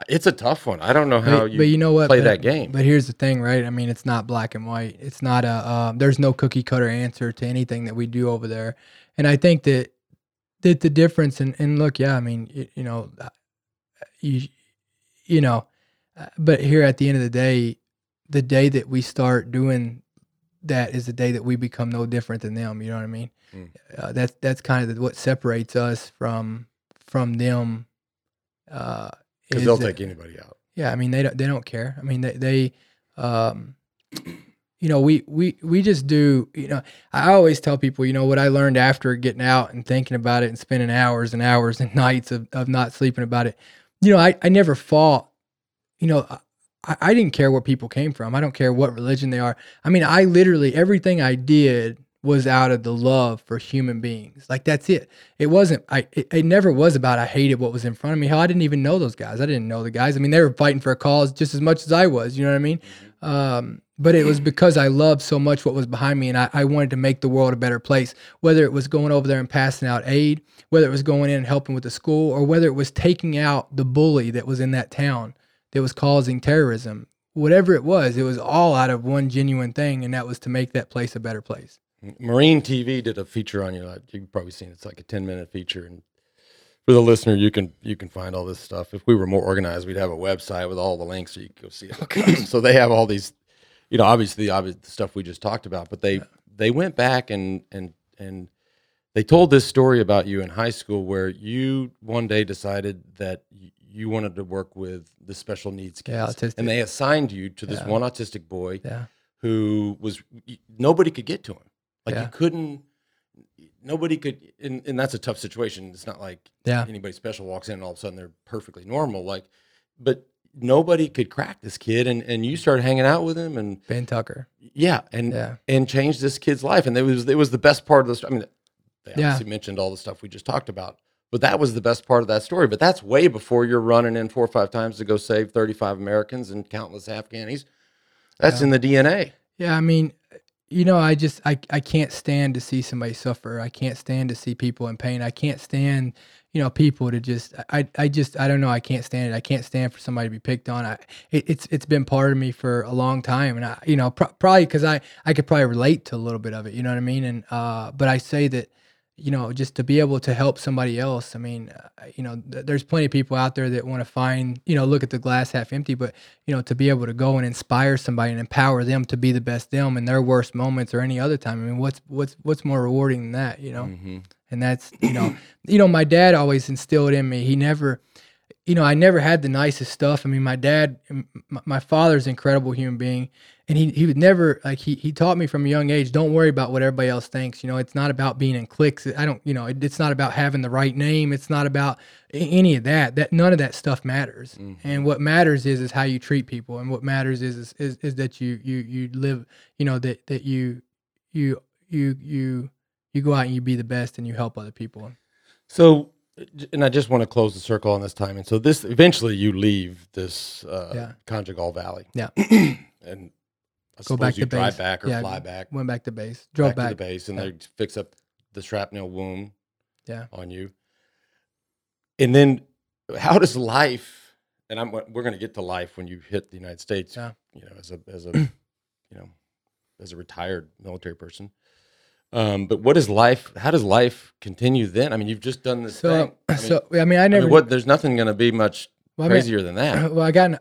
It's a tough one. I don't know how but, you, but you know what? play But- that game. But here's the thing, right? I mean, it's not black and white. It's not a. Um, there's no cookie cutter answer to anything that we do over there, and I think that that the difference. And, and look, yeah, I mean, you, you know, uh, you you know, Uh, but here at the end of the day, the day that we start doing that is the day that we become no different than them. You know what I mean? Mm. Uh, that's that's kind of the, what separates us from from them. Uh, Because is they'll that- take anybody out. yeah, I mean they don't they don't care. I mean they they um you know, we we we just do, you know, I always tell people, you know, what I learned after getting out and thinking about it and spending hours and hours and nights of, of not sleeping about it. You know, I, I never fought, you know, I, I didn't care where people came from. I don't care what religion they are. I mean, I literally everything I did was out of the love for human beings. Like that's it. It wasn't I it, it never was about I hated what was in front of me. Hell, I didn't even know those guys. I didn't know the guys. I mean, they were fighting for a cause just as much as I was, you know what I mean? Um, but it was because I loved so much what was behind me and I, I wanted to make the world a better place. Whether it was going over there and passing out aid, whether it was going in and helping with the school, or whether it was taking out the bully that was in that town that was causing terrorism. Whatever it was, it was all out of one genuine thing, and that was to make that place a better place. Marine TV did a feature on you. You've probably seen it. it's like a ten minute feature, and for the listener, you can you can find all this stuff. If we were more organized, we'd have a website with all the links so you can go see it. so they have all these, you know, obviously the obvious stuff we just talked about, but they they went back and and and they told this story about you in high school where you one day decided that you wanted to work with the special needs kids, Yeah, and they assigned you to this Yeah. one autistic boy Yeah, who was nobody could get to him. Like Yeah. you couldn't. Nobody could, and, and that's a tough situation. It's not like yeah, anybody special walks in and all of a sudden they're perfectly normal. Like, but nobody could crack this kid, and and you mm. started hanging out with him, and Ben Tucker. yeah, and Yeah, and changed this kid's life, and it was it was the best part of the. sto- I mean, they Yeah. obviously mentioned all the stuff we just talked about, but that was the best part of that story. But that's way before you're running in four or five times to go save 35 Americans and countless Afghanis. That's Yeah. in the DNA. yeah. I mean, you know, I just I I can't stand to see somebody suffer. I can't stand to see people in pain. I can't stand, you know, people to just I I just I don't know. I can't stand it. I can't stand for somebody to be picked on. I it, it's it's been part of me for a long time, and I you know pro- probably because I I could probably relate to a little bit of it. You know what I mean? And uh, but I say that you know, just to be able to help somebody else. I mean, uh, you know, th- there's plenty of people out there that want to find, you know, look at the glass half empty, but you know, to be able to go and inspire somebody and empower them to be the best them in their worst moments or any other time. I mean, what's what's what's more rewarding than that, you know? Mhm. and that's you know you know my dad always instilled in me he never you know i never had the nicest stuff. I mean my dad my father's an incredible human being and he, he would never like he, he taught me from a young age don't worry about what everybody else thinks. You know it's not about being in cliques. I don't you know it, it's not about having the right name. It's not about any of that. That none of that stuff matters. Mm-hmm. And what matters is is how you treat people and what matters is is, is, is that you you you live you know that that you you you you you go out and you be the best and you help other people. So, and I just want to close the circle on this time. And so, this eventually you leave this uh, Yeah. Ganjgal Valley. Yeah. and I Go back you to drive base. back or Yeah, fly back, Went back to base. Drove back, back. to the base, and Yeah. they fix up the shrapnel wound Yeah. on you. And then, how does life? And I'm we're going to get to life when you hit the United States. Yeah. You know, as a as a you know as a retired military person. Um, but what is life? How does life continue then? I mean, you've just done this So, thing. I mean, so I mean, I I never. mean, what? There's nothing going to be much well, I mean, crazier than that. well, I got. in-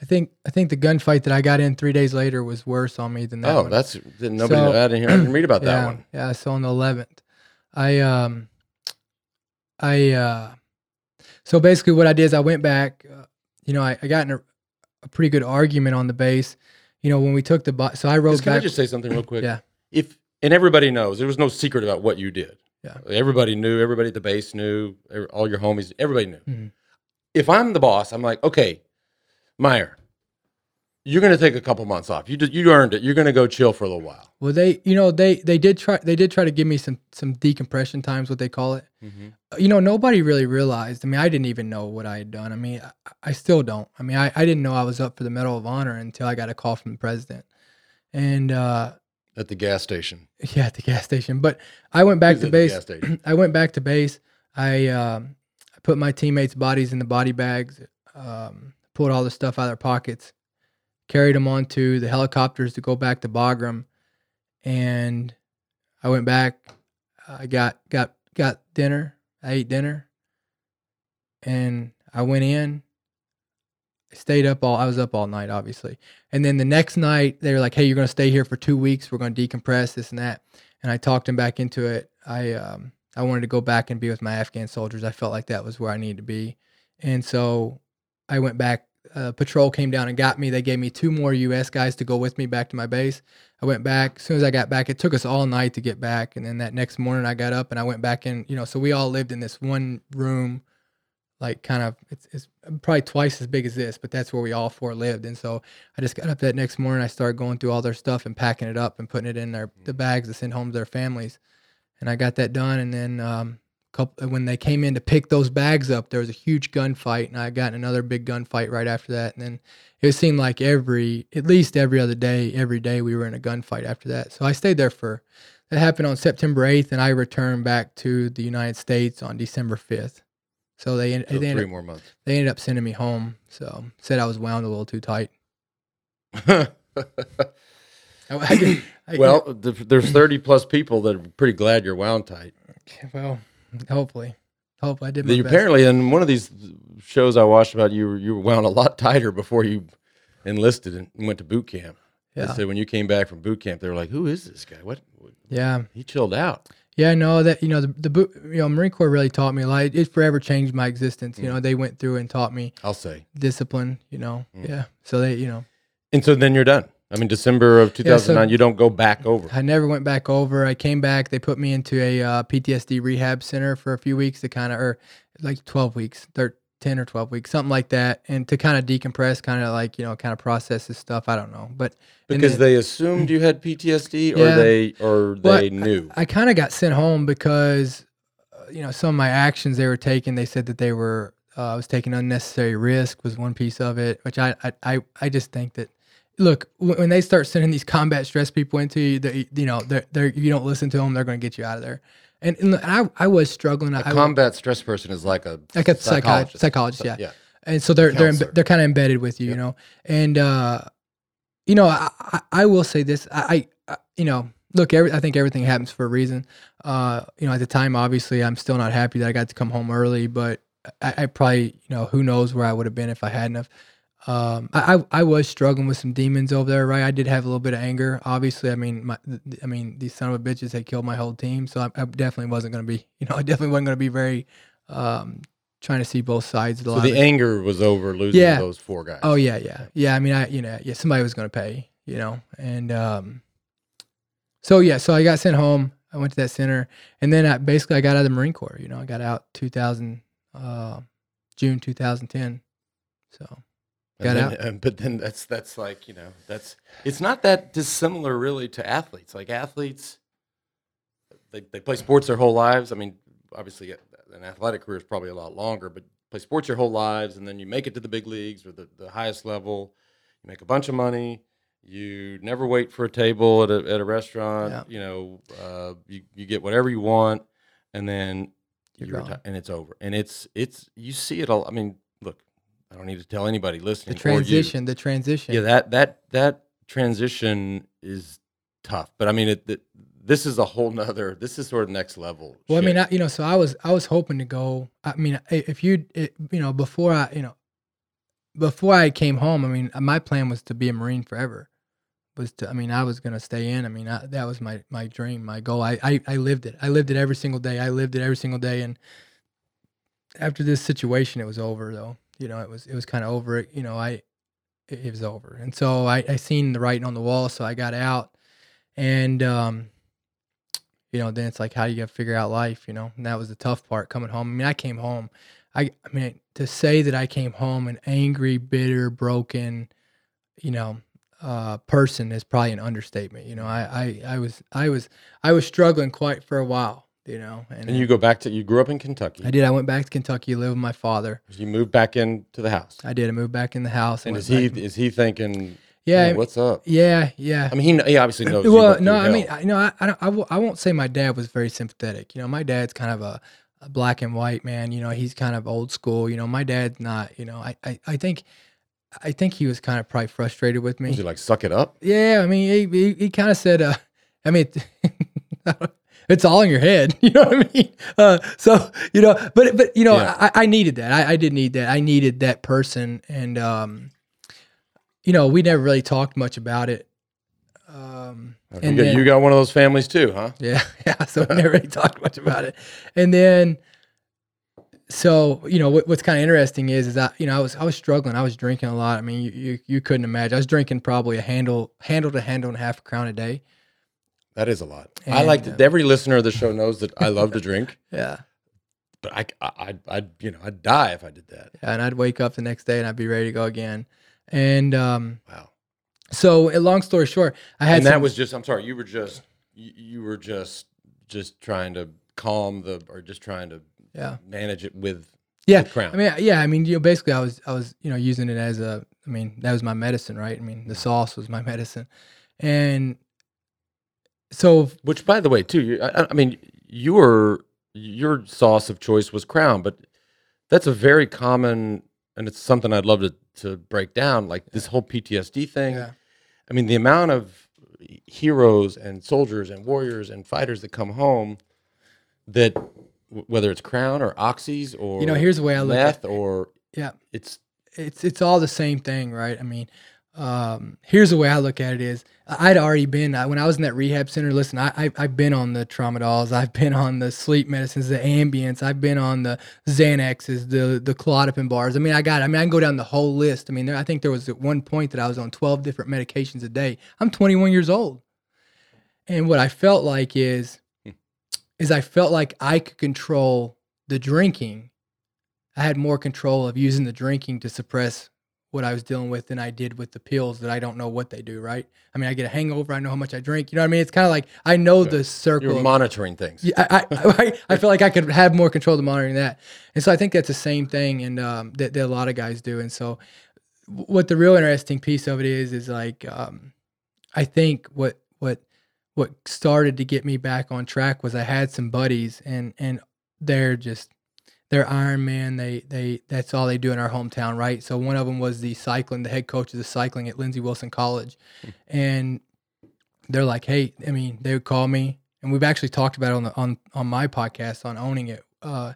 I think. I think the gunfight that I got in three days later was worse on me than that. oh, one. that's didn't nobody. So- I didn't hear. I didn't read about that one. Yeah. So on the eleventh, I um, I uh, so basically what I did is I went back. Uh, you know, I, I got in a, a pretty good argument on the base. You know, when we took the bo- so I rode Just, can I back. just say something real quick? Yeah. If and everybody knows there was no secret about what you did. Yeah. Everybody knew. Everybody at the base knew. All your homies. Everybody knew. Mhm. If I'm the boss, I'm like, okay, Meyer, you're going to take a couple months off. You did, you earned it. You're going to go chill for a little while. Well, they, you know, they they did try they did try to give me some some decompression times, what they call it. Uh, You know, nobody really realized. I mean, I didn't even know what I had done. I mean, I, I still don't. I mean, I, I didn't know I was up for the Medal of Honor until I got a call from the president, and uh, At the gas station. yeah, at the gas station. But I went back Who's to base. I went back to base. I um, I put my teammates' bodies in the body bags, um, pulled all the stuff out of their pockets, carried them onto the helicopters to go back to Bagram, and I went back. I got got got dinner. I ate dinner, and I went in. Stayed up all. I was up all night, obviously. And then the next night, they were like, "Hey, you're to stay here for two weeks. We're to decompress this and that." And I talked him back into it. I um, I wanted to go back and be with my Afghan soldiers. I felt like that was where I needed to be, and so I went back. Uh, patrol came down and got me. They gave me two more U.S. guys to go with me back to my base. I went back. As soon as I got back, it took us all night to get back. And then that next morning, I got up and I went back in. You know, so we all lived in this one room like kind of it's, it's probably twice as big as this but that's where we all four lived. And so i just got up that next morning i started going through all their stuff and packing it up and putting it in their the bags to send home to their families. And i got that done and then um, couple, when they came in to pick those bags up there was a huge gunfight and i got in another big gunfight right after that. And then it seemed like every at least every other day every day we were in a gunfight after that. So i stayed there for that happened on september 8th and i returned back to the united states on december 5th so they, So they three ended up, more months. they ended up sending me home. So said I was wound a little too tight. I, I well, th- there's 30 plus people that are pretty glad you're wound tight. well, hopefully, hopefully I did my You best. apparently in one of these shows I watched about you, you were wound a lot tighter before you enlisted and went to boot camp. Yeah. They said when you came back from boot camp, they were like, "Who is this guy? What?" what Yeah, he chilled out. Yeah. No, that you know the the you know Marine Corps really taught me a lot. It forever changed my existence. Mm. You know, they went through and taught me I'll say. discipline. You know, Mm. yeah. So they, you know, And so then you're done. I mean, December of 2009, you don't go back over. I never went back over. I came back. They put me into a uh, PTSD rehab center for a few weeks to kind of, or like 12 weeks, thir 10 or 12 weeks, something like that. And to kind of decompress, kind of like, you know, kind of process this stuff. I don't know. But Because then they assumed you had PTSD, or Yeah. they or they knew. I kind of got sent home because, uh, you know, some of my actions they were taking, they said that they were, uh, I was taking unnecessary risk was one piece of it, which I, I, I, I just think that, look, when when they start sending these combat stress people into you, they, you know, they're, they're, you don't listen to them, they're going to get you out of there. And, and I, I was struggling. a I, combat stress person is like a like a psychologist, psychologist. psychologist, yeah. yeah. and so they're they're they're kind of embedded with you, you know. And uh, you know, I, I, I will say this, I, I you know, look, every, I think everything happens for a reason. Uh, you know, at the time, obviously, I'm still not happy that I got to come home early, but I, I probably, you know, who knows where I would have been if I hadn't have. Um, I, I was struggling with some demons over there, right? I did have a little bit of anger. Obviously, I mean, my, I mean, these son of a bitches had killed my whole team, so I, I definitely wasn't going to be, you know, I definitely wasn't going to be very, um, trying to see both sides of the So the anger was over losing Yeah. those four guys. Oh yeah, yeah, yeah. I mean, I you know, yeah, somebody was going to pay, you know, and um, so yeah, so I got sent home. I went to that center, and then I basically I got out of the Marine Corps. You know, I got out 2000, uh, June 2010. So And got then- out. but then that's that's like you know that's it's not that dissimilar really to athletes. Like athletes, they they play sports their whole lives. I mean, obviously, uh, an athletic career is probably a lot longer, but play sports your whole lives, and then you make it to the big leagues or the, the highest level. You make a bunch of money. You never wait for a table at a at a restaurant. Yeah. You know, uh, you you get whatever you want, and then You're you reti- and it's over. And it's it's you see it all. I mean, I don't need to tell anybody listening. The transition, the transition. Yeah, that that that transition is tough. But I mean, it, it this is a whole nother. This is sort of next level. Well, I mean. I, you know, so I was I was hoping to go. I mean, if you it, you know before I you know before I came home, I mean, my plan was to be a Marine forever. Was to I mean, I was gonna stay in. I mean, I, that was my my dream, my goal. I, I I lived it. I lived it every single day. I lived it every single day. And after this situation, it was over though. You know, it was it was kind of over. You know, I it, it was over. And so I I seen the writing on the wall, so I got out, and um you know, then it's like how you got to figure out life, you know. And that was the tough part coming home. I mean, I came home. I I mean, to say that I came home an angry, bitter, broken, you know, uh, person is probably an understatement. You know, I, I I was I was I was struggling quite for a while, you know. And, and you go back to you grew up in Kentucky. I did. I went back to Kentucky, lived with my father. You moved back into the house. I did. I moved back in the house. And is he is he thinking? yeah, "Hey, what's up? yeah, yeah. I mean, he, he obviously knows. well, no, I mean. I, you know, I, I, don't, I, w- I won't say my dad was very sympathetic. You know, my dad's kind of a, a black and white man. You know, he's kind of old school. You know, my dad's not. You know, I, I, I think, I think he was kind of probably frustrated with me. was he like suck it up? Yeah, I mean, he, he, he kind of said, uh, I mean, it's all in your head. You know what I mean? Uh, so you know, but but you know, Yeah. I, I needed that. I, I did need that. I needed that person, and um, you know, we never really talked much about it. Um, You and got, then- you got one of those families too, huh? yeah, yeah. So we never really talked much about it. And then, so you know, what, what's kind of interesting is, is that you know, I was I was struggling. I was drinking a lot. I mean, you, you you couldn't imagine. I was drinking probably a handle handle to handle and a half a crown a day. That is a lot. I like to, every listener of the show knows that I love to drink, Yeah. but I, I, I'd, I'd, you know, I'd die if I did that. Yeah, and I'd wake up the next day and I'd be ready to go again. And um, Wow. so, long story short, I had And that some- was just, I'm sorry, you were just, you, you were just, just trying to calm the, or just trying to yeah, manage it with yeah. the crown. I mean, yeah. I mean, you know, basically, I was I was you know using it as a. I mean, that was my medicine, right? I mean, the sauce was my medicine, and so Which, by the way, too, you, I, I mean, your your sauce of choice was Crown, but that's a very common, and it's something I'd love to to break down. Like this whole PTSD thing. yeah, I mean, the amount of heroes and soldiers and warriors and fighters that come home that whether it's Crown or Oxys or You know, here's the way I look at- meth or yeah. it's it's it's all the same thing, right? I mean, um, here's the way I look at it: is I'd already been I- when I was in that rehab center. Listen, I, I I've been on the tramadols, I've been on the sleep medicines, the Ambiens, I've been on the Xanaxes, the the clonidine bars. I mean, I got. I mean, I can go down the whole list. I mean, there, I think there was at one point that I was on 12 different medications a day. I'm 21 years old, and what I felt like is, hmm. is I felt like I could control the drinking I had more control of using the drinking to suppress what I was dealing with than I did with the pills that I don't know what they do, right? I mean, I get a hangover, I know how much I drink. You know what I mean? It's kind of like I know the circle. you're monitoring things. yeah, I, I, I, feel like I could have more control of monitoring that. And so I think that's the same thing and um, that, that a lot of guys do. And so what the real interesting piece of it is, is like, um, I think what, what, what started to get me back on track was I had some buddies and, and they're just, they're Iron Man. They, they, that's all they do in our hometown. Right. So one of them was the cycling, the head coach of the cycling at Lindsey Wilson College. And they're like, Hey, I mean, they would call me and we've actually talked about it on the on on my podcast on owning it. Uh,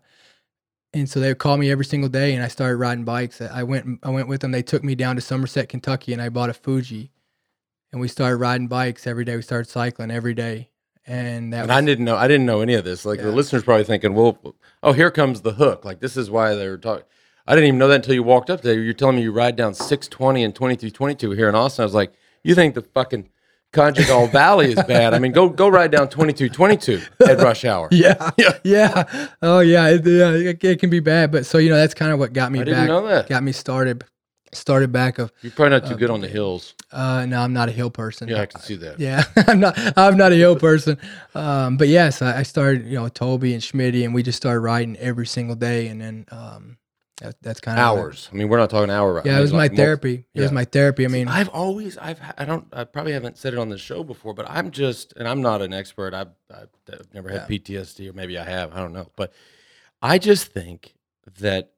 and so they would call me every single day, and I started riding bikes. I went I went with them. They took me down to Somerset, Kentucky, and I bought a Fuji, and we started riding bikes every day. We started cycling every day, and that And was, I didn't know. I didn't know any of this. Like the listeners probably thinking, "Well, oh, here comes the hook." Like this is why they're talking. I didn't even know that until you walked up there. You're telling me you ride down 620 and 2322 here in Austin. I was like, "You think the fucking Ganjgal Valley is bad? I mean, go go ride down 2222 at rush hour." yeah, Yeah. yeah, oh yeah, it, yeah, it, it can be bad, but so you know that's kind of what got me I didn't back, know that. got me started, started back of. You're probably not too good on the hills. Uh, no, I'm not a hill person. Yeah, I can see that. Yeah, I'm not. I'm not a hill person. Um, but yes, I, I started. You know, Toby and Schmitty, and we just started riding every single day, and then um, that, that's kind of Hours. I mean, we're not talking hour. I Yeah, mean, it was my like multi- therapy. It was my therapy. I mean, I've always, I've, I don't, I probably haven't said it on the show before, but I'm just, and I'm not an expert. I've, I've, I've never had PTSD, or maybe I have. I don't know, but I just think that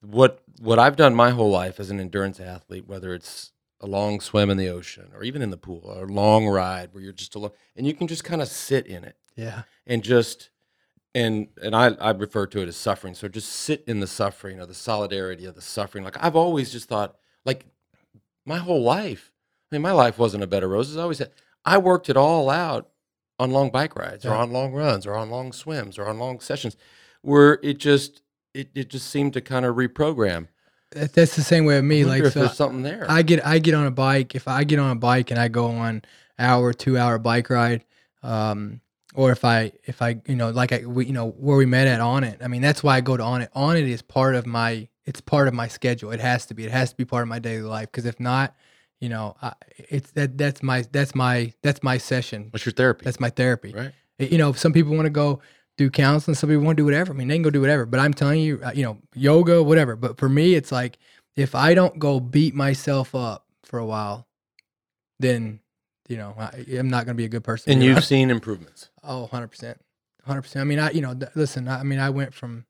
what what I've done my whole life as an endurance athlete, whether it's a long swim in the ocean or even in the pool, or a long ride where you're just alone, and you can just kind of sit in it. Yeah, and just and and I, I refer to it as suffering. So just sit in the suffering or the solidarity of the suffering. Like i've always just thought like my whole life i mean my life wasn't a bed of roses. I always said i worked it all out on long bike rides or on long runs or on long swims or on long sessions where it just it, it just seemed to kind of reprogram that, that's the same way with me. Like, if so there's something there I get I get on a bike. If I get on a bike and I go on hour, two hour bike ride, um, or if I if I you know like I we, you know where we met at Onnit. I mean that's why I go to Onnit. On it is part of my it's part of my schedule. It has to be. It has to be part of my daily life because if not, you know, I, it's that that's my that's my that's my session. what's your therapy That's my therapy. right You know, some people want to go do counseling. Some people want to do whatever. I mean, they can go do whatever. But I'm telling you, uh, you know, yoga, whatever. But for me, it's like if I don't go beat myself up for a while, then you know I, I'm not going to be a good person. and you've seen improvements oh, 100 percent, hundred percent. I mean, I you know, th- listen. I, I mean, I went from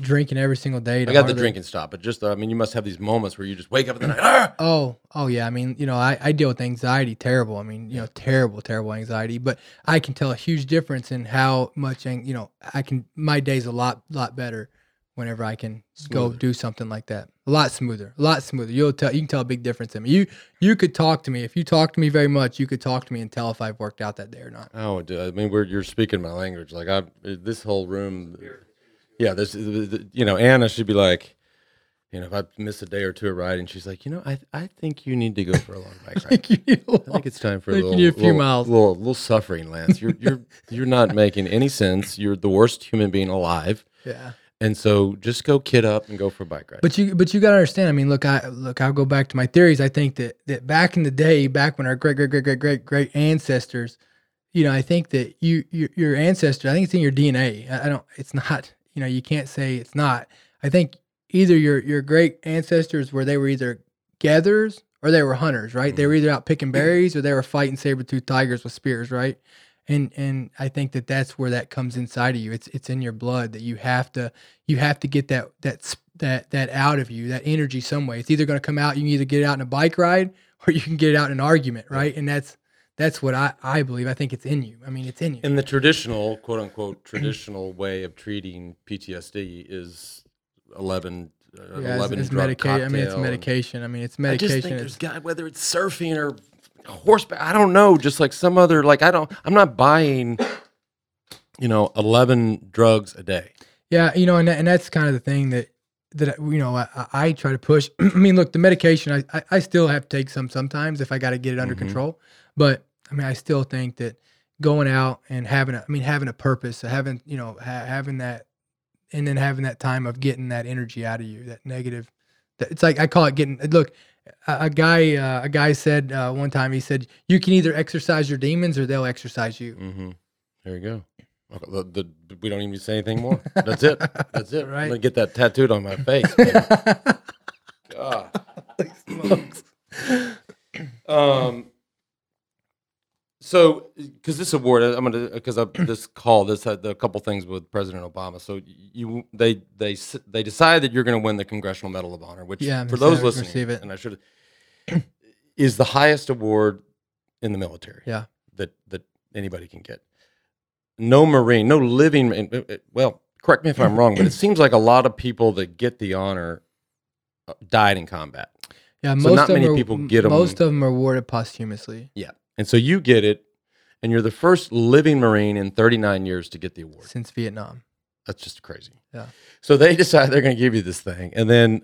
drinking every single day. I got the drinking stop, but just I mean, you must have these moments where you just wake up in the night. "Ah!" Oh, oh yeah. I mean, you know, I, I deal with anxiety terrible. I mean, you know, terrible, terrible anxiety. But I can tell a huge difference in how much, ang- you know, I can. My day's a lot, lot better whenever I can go do something like that. A lot smoother, a lot smoother. You'll tell. You can tell a big difference in me. You you could talk to me if you talk to me very much. You could talk to me and tell if I've worked out that day or not. Oh, dude, I mean, we're you're speaking my language. Like I, this whole room, yeah. This, you know, Anna should be like, you know, if I miss a day or two of riding, she's like, you know, I I think you need to go for a long bike ride. Thank you. I think it's time for a Think little, a few little, miles. little, little suffering, Lance. You're you're you're not making any sense. You're the worst human being alive, yeah. and so just go kid up and go for a bike ride. But you, but you gotta understand. I mean, look, I look. I'll go back to my theories. I think that that back in the day, back when our great, great, great, great, great, great ancestors, you know, I think that you, your, your ancestors. I think it's in your DNA. I, I don't. It's not. You know, you can't say it's not. I think either your your great ancestors were they were either gatherers or they were hunters, right? They mm-hmm. were either out picking berries or they were fighting saber tooth tigers with spears, right? And and I think that that's where that comes inside of you. It's it's in your blood that you have to you have to get that that that that out of you, that energy some way. It's either going to come out. You can either get it out in a bike ride or you can get it out in an argument, right? And that's that's what I I believe. I think it's in you. I mean, it's in you. in the traditional, quote unquote, traditional way of treating PTSD is eleven, uh, Yeah, it's, eleven it's drug medication. I mean, it's medication. I mean, it's medication. I medication. just think It's- there's got whether it's surfing or horseback. I don't know. Just like some other, like I don't. I'm not buying, you know, eleven drugs a day. Yeah, you know, and and that's kind of the thing that that you know I, I- I try to push. I mean, look, the medication I, I I still have to take some sometimes if I got to get it under Mhm. control. But I mean, I still think that going out and having a I mean having a purpose, having you know ha- having that, and then having that time of getting that energy out of you, that negative. That, it's like I call it getting. Look, a, a guy uh, a guy said uh, one time he said you can either exercise your demons or they'll exercise you. Mm-hmm. There you go. Okay, the, the, we don't even need to say anything more. That's it. That's it. Right. I'm gonna get that tattooed on my face. God. Um. So, because this award, I'm gonna because of this call this had a couple things with President Obama. So you they they they decide that you're going to win the Congressional Medal of Honor, which Yeah, for those said I would listening, and I should is the highest award in the military. Yeah. that that anybody can get. No Marine, no living. and, uh, uh, Well, correct me if I'm wrong, but it seems like a lot of people that get the honor uh, died in combat. Yeah, So most not of many them are, people get 'em- Most of them are awarded posthumously And so you get it, and you're the first living Marine in 39 years to get the award. since Vietnam. That's just crazy. Yeah. So they decide they're going to give you this thing, and then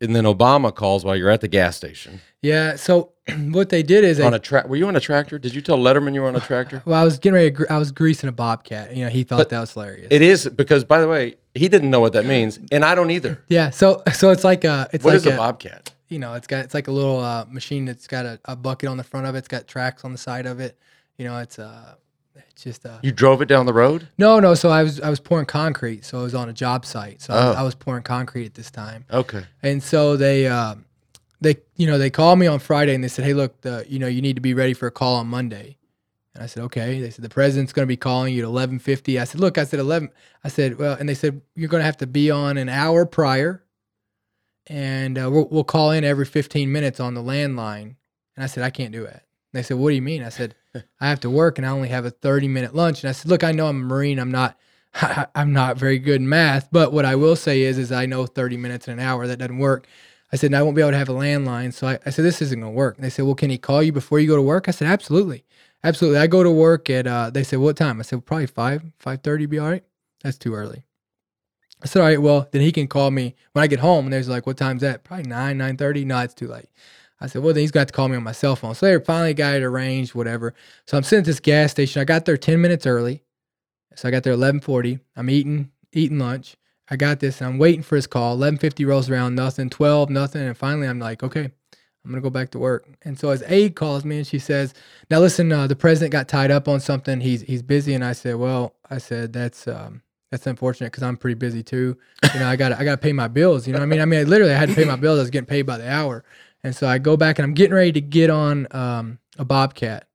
and then Obama calls while you're at the gas station Yeah. So what they did is they, on a track. Were you on a tractor? Did you tell Letterman you were on a tractor? well, I was getting ready. Gre- I was greasing a bobcat. You know, he thought But that was hilarious. It is because, by the way, he didn't know what that means, and I don't either. yeah. So so it's like a it's What like is a bobcat? You know it's got it's like a little uh, machine that's got a, a bucket on the front of it. It's got tracks on the side of it. You know, it's uh it's just uh You drove it down the road. no no. So I was I was pouring concrete. So I was on a job site. So I, was, Oh. I was pouring concrete at this time. Okay. And so they, uh, they, you know, they called me on Friday and they said, "Hey, look, the, you know, you need to be ready for a call on Monday." And I said, "Okay." They said the president's going to be calling you at eleven fifty. I said, "Look," I said eleven. I said, "Well," and they said you're going to have to be on an hour prior, and uh, we'll, we'll call in every fifteen minutes on the landline. And I said, "I can't do it." And they said, "What do you mean?" I said, "I have to work and I only have a thirty minute lunch." And I said, "Look, I know I'm a Marine. I'm not." I'm not very good in math, but what I will say is, is I know 30 minutes in an hour that doesn't work. I said, I won't be able to have a landline. So I, I said, this isn't going to work. And they said, well, can he call you before you go to work? I said, absolutely. Absolutely. I go to work at, uh, they said, what time? I said, probably 5, 5.30 be all right. That's too early. I said, all right, well, then he can call me when I get home. And there's like, what time's that? Probably 9, 9.30. No, it's too late. I said, well, then he's got to call me on my cell phone. So they finally got it arranged, whatever. So I'm sitting at this gas station. I got there 10 minutes early. So I got there 11:40. I'm eating eating lunch. I got this, and I'm waiting for his call. 11:50 rolls around, nothing. 12, nothing, and finally I'm like, okay, I'm gonna go back to work. And so his aide calls me, and she says, "Now listen, uh, the president got tied up on something. He's he's busy." And I said, "Well, I said that's um, that's unfortunate because I'm pretty busy too. You know, I got I got to pay my bills. You know, what I mean, I mean, I literally I had to pay my bills. I was getting paid by the hour, and so I go back and I'm getting ready to get on um, a bobcat."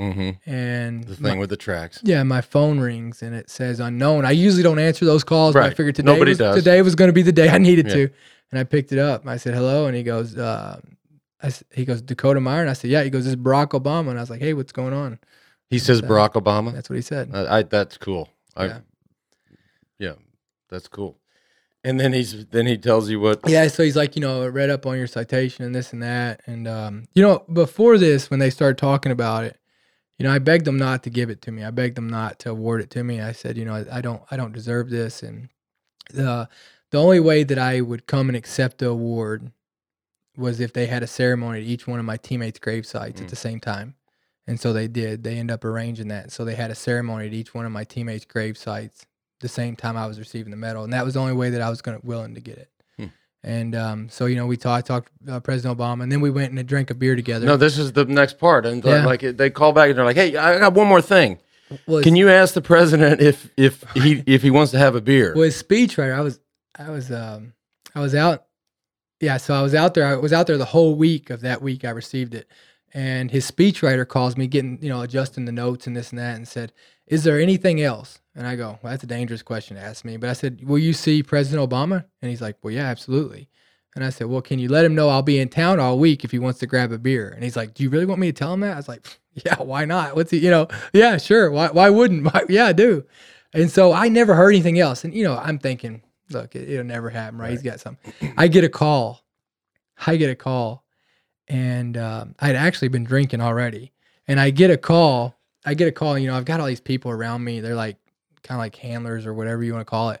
Mm-hmm. and The my- thing with the tracks. yeah, my phone rings and it says unknown. I usually don't answer those calls, but I figured today Nobody was, does. today was going to be the day I needed Yeah. to, and I picked it up. I said hello, and he goes, uh, I he goes Dakota Meyer, and I said yeah. He goes this is Barack Obama, and I was like, hey, what's going on? He says So- Barack Obama. That's what he said. I, I that's cool. I, Yeah. Yeah. that's cool. And then he's then he tells you what. Yeah, so he's like, you know, I read up on your citation and this and that. And, um, you know, before this, when they started talking about it, you know, I begged them not to give it to me. I begged them not to award it to me. I said, you know, I, I don't, I don't deserve this. And the, the only way that I would come and accept the award was if they had a ceremony at each one of my teammates' grave sites Mm. at the same time. And so they did. They end up arranging that. So they had a ceremony at each one of my teammates' grave sites the same time I was receiving the medal, and that was the only way that I was going to willing to get it. Hmm. And um, so you know, we talked, I talked uh, President Obama, and then we went and drank a beer together. No, this is the next part, and Yeah. like they call back and they're like, "Hey, I got one more thing. was, Can you ask the president if if he if he wants to have a beer?" was speechwriter? I was, I was, um, I was out. Yeah, so I was out there. I was out there the whole week of that week. I received it, and his speechwriter calls me, getting you know adjusting the notes and this and that, and said, "Is there anything else?" And I go, well, "That's a dangerous question to ask me." But I said, "Will you see President Obama?" And he's like, "Well, yeah, absolutely." And I said, "Well, can you let him know I'll be in town all week if he wants to grab a beer?" And he's like, "Do you really want me to tell him that?" I was like, "Yeah, why not? What's he? You know, yeah, sure. Why? Why wouldn't? Why, yeah, I do." And so I never heard anything else. And you know, I'm thinking, look, it, it'll never happen, right? He's got something. I get a call. I get a call, and um, I'd actually been drinking already. And I get a call. I get a call. You know, I've got all these people around me. They're like kind of like handlers or whatever you want to call it.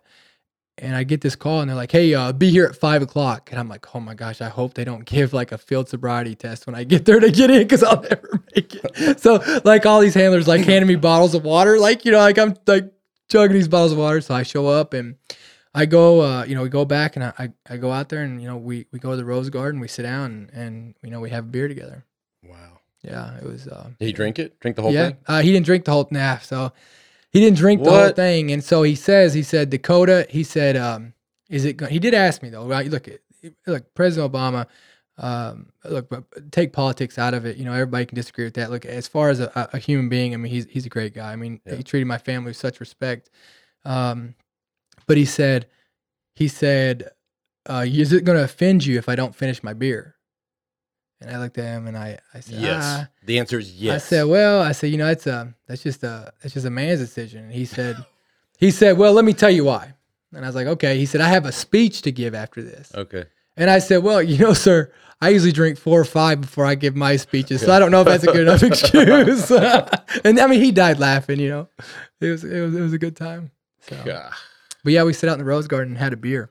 And I get this call, and they're like, "Hey, uh, be here at five o'clock." And I'm like, "Oh my gosh, I hope they don't give like a field sobriety test when I get there to get in, because I'll never make it." So, like all these handlers, like handing me bottles of water, like you know, like I'm like chugging these bottles of water. So I show up and I go, uh, you know, we go back and I, I, I go out there and you know we we go to the Rose Garden, we sit down and, and you know we have a beer together. wow. Yeah, it was. Uh, Did he drink it? Drink the whole yeah, thing? uh, he didn't drink the whole nah, so he didn't drink the whole thing, and so he says he said Dakota. He said, um, "Is it?" Go-? He did ask me though. Right? Look, look, President Obama. Um, look, but take politics out of it. You know, everybody can disagree with that. Look, as far as a, a- a human being, I mean, he's he's a great guy. I mean, Yeah. he treated my family with such respect. Um, but he said, he said, uh, "Is it going to offend you if I don't finish my beer?" And I looked at him and I, I said, Yes. "Ah." The answer is yes. I said, well, I said, you know, that's a that's just a that's just a man's decision. And he said, he said, well, let me tell you why. And I was like, okay. He said, I have a speech to give after this. okay. And I said, well, you know, sir, I usually drink four or five before I give my speeches, so I don't know if that's a good enough excuse. and I mean, he died laughing. You know, it was it was it was a good time. So, but yeah, we sat out in the rose garden and had a beer.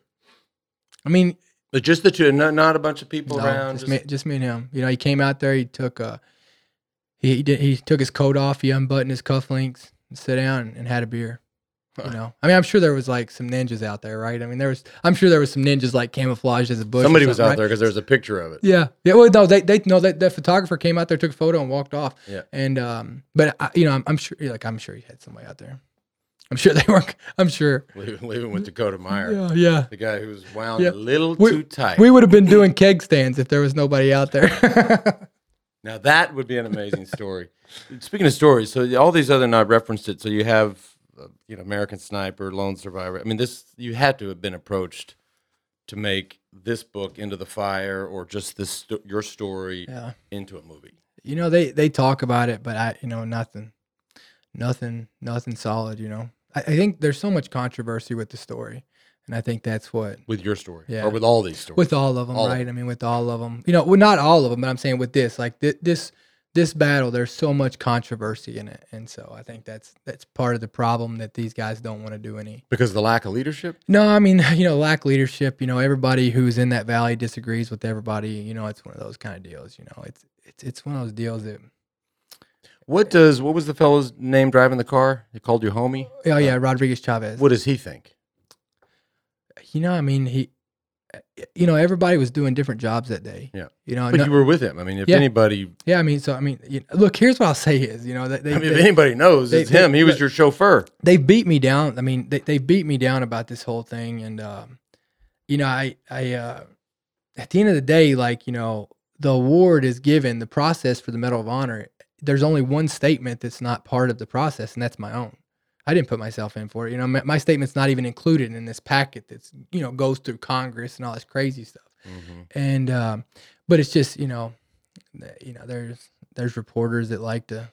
I mean, But just the two, not, not a bunch of people no, around. just, Just, me, just me and him. You know, he came out there. He took uh, he he, did, he took his coat off. He unbuttoned his cufflinks and sat down and had a beer. You know, I mean, I'm sure there was like some ninjas out there, right? I mean, there was. I'm sure there was some ninjas like camouflaged as a bush. somebody was out right? there because there's a picture of it. Yeah, yeah. Well, no, they they no, that the photographer came out there, took a photo, and walked off. Yeah. And um, but I, you know, I'm, I'm sure, like, I'm sure he had somebody out there. I'm sure they weren't. I'm sure. Leaving, leaving with Dakota Meyer, Yeah, yeah. the guy who's wound Yeah. a little We- too tight. We would have been doing keg stands if there was nobody out there. Now that would be an amazing story. Speaking of stories, so all these other, and I referenced it. So you have, uh, you know, American Sniper, Lone Survivor. I mean, this you had to have been approached to make this book into the fire, or just this your story yeah. into a movie. You know, they they talk about it, but I, you know, nothing, nothing, nothing solid. You know, I, I think there's so much controversy with the story, and I think that's what With your story, Yeah. or with all these stories. with all of them, All of right? I mean, with all of them, you know, well, not all of them, but I'm saying with this, like thi- this this battle, there's so much controversy in it, and so I think that's that's part of the problem that these guys don't want to do any. because of the lack of leadership. No, I mean, you know, lack leadership. You know, everybody who's in that valley disagrees with everybody. You know, it's one of those kind of deals. You know, it's it's it's one of those deals that. What does what was the fellow's name driving the car? He called you homie. Oh yeah, Rodriguez Chavez. What does he think? you know, I mean, he, you know, everybody was doing different jobs that day. Yeah. You know, But no- you were with him. I mean, if Yeah. anybody, yeah, I mean, so I mean, you look, here's what I'll say is, you know, that they, I mean, if anybody knows, they- it's they- him. He was your chauffeur. they beat me down. I mean, they, they beat me down about this whole thing. And, um, you know, I, I, uh, at the end of the day, like, you know, the award is given, the process for the Medal of Honor, there's only one statement that's not part of the process, and that's my own. I didn't put myself in for it. You know, my, my statement's not even included in this packet that's you know goes through Congress and all this crazy stuff. Mhm. And um, but it's just you know, you know, there's there's reporters that like to,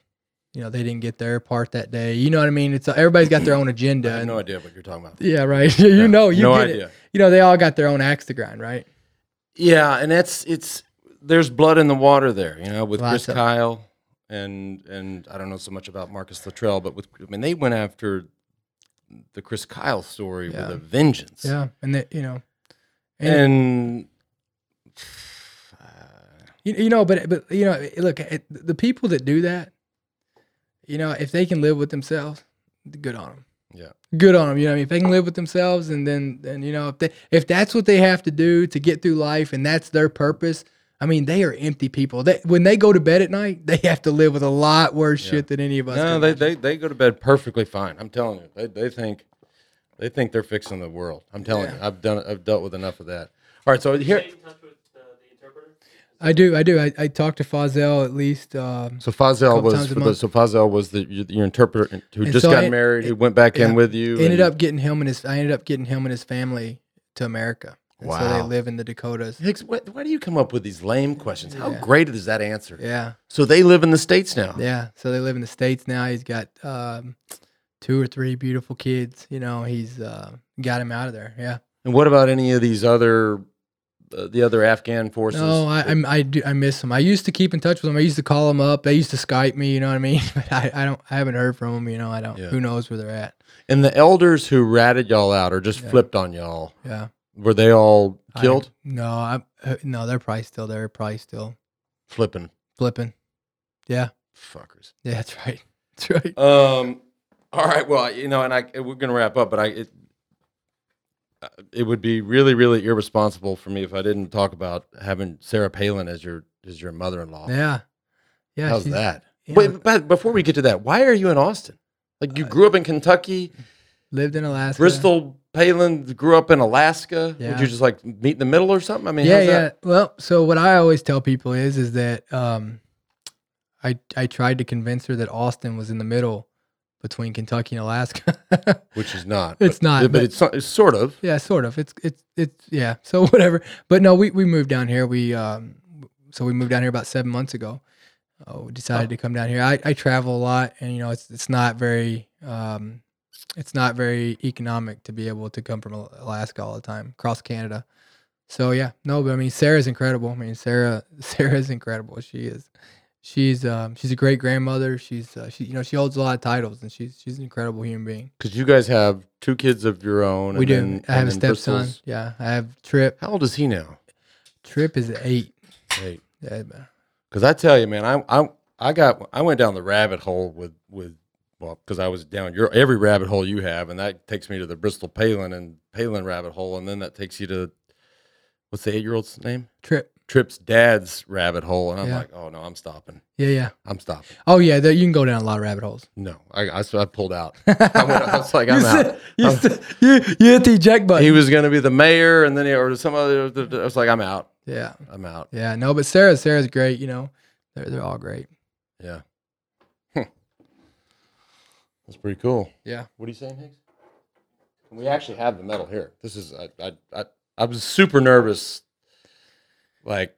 you know, they didn't get their part that day. You know what I mean? It's everybody's got their own I agenda. have no idea what you're talking about. yeah, right. you Yeah, know, you no get it. idea. You know, they all got their own axe to grind, right? Yeah, and that's it's there's blood in the water there, you know, with Lots Chris Kyle and and I don't know so much about Marcus Luttrell, but with I mean they went after the Chris Kyle story Yeah. with a vengeance. Yeah, and that you know, and, And you, you know, but but you know, look, it, the people that do that, you know, if they can live with themselves, good on them. yeah. Good on them. You know, what I mean, if they can live with themselves, and then then you know, if they if that's what they have to do to get through life, and that's their purpose. I mean, they are empty people. They when they go to bed at night, they have to live with a lot worse Yeah. shit than any of us. No, they, imagine. they they go to bed perfectly fine. I'm telling you. They they think they think they're fixing the world. I'm telling Yeah. you. I've done I've dealt with enough of that. All right, so here Stay in touch with uh, the interpreter? I do. I do. I, I talked to Fazel at least. Um, So Fazel was for the, so Fazel was the your, your interpreter who And just so got I- married, who went back yeah. in with you. ended and- up getting him and his. I ended up getting him and his family to America. And So they live in the Dakotas. Hicks, why, why do you come up with these lame questions? How Yeah. great is that answer? Yeah. So they live in the states now. Yeah. So they live in the states now. He's got um, two or three beautiful kids. You know, he's uh, got him out of there. Yeah. And what about any of these other, uh, the other Afghan forces? No, I I'm, I do I miss them. I used to keep in touch with them. I used to call them up. They used to Skype me. You know what I mean? But I, I don't. I haven't heard from them. You know. I don't. Yeah. Who knows where they're at? and the elders who ratted y'all out or just Yeah. flipped on y'all, Yeah. Were they all I- killed? no. I uh, no. They're probably still there. Probably still Flipping flipping. Yeah. fuckers. Yeah. That's right. That's right. Um. All right. Well, you know, and I we're gonna wrap up, but I it, uh, it would be really, really irresponsible for me if I didn't talk about having Sarah Palin as your as your mother-in-law. Yeah. Yeah. How's she's- that? yeah, Wait, but before we get to that, why are you in Austin? Like you grew up in Kentucky, Lived in Alaska. Bristol Palin grew up in Alaska. Would you just like meet in the middle or something? I mean, yeah, yeah. that? Well, so what I always tell people is, is that um, I I tried to convince her that Austin was in the middle between Kentucky and Alaska. Which is not. It's but, not, But, but- it's, it's sort of. yeah, sort of. It's it's it's yeah. So whatever. But no, we we moved down here. We um, so we moved down here about seven months ago. Uh, we decided Oh. to come down here. I, I travel a lot, and you know it's it's not very um, it's not very economic to be able to come from Alaska all the time across Canada. So yeah, no, but I mean Sarah's incredible. I mean Sarah Sarah's incredible. She is. She's um she's a great grandmother. She's uh, she you know she holds a lot of titles and she's she's an incredible human being. Because you guys have two kids of your own. we and do. then- I have a stepson. Bristol's- Yeah, I have Trip. How old is he now? Trip is eight. Eight. Yeah, man. because I tell you, man, I I I got I went down the rabbit hole with with well because I was down your every rabbit hole you have, and that takes me to the Bristol Palin and Palin rabbit hole, and then that takes you to what's the eight year old's name? Trip. Trip's dad's rabbit hole, and I'm Yeah. like, oh no, I'm stopping. Yeah, yeah. I'm stopping. Oh yeah, there, you can go down a lot of rabbit holes. No, I I, I pulled out. I, went, I was like, I'm out. said- you, said- you, you hit the eject button. He was going to be the mayor, and then he, or some other. I was like, I'm out. yeah, I'm out. yeah. No, but Sarah, Sarah's great. You know, they're they're all great. Yeah. That's pretty cool. Yeah. What are you saying, Higgs? We actually have the medal here. This is I I I, I was super nervous. Like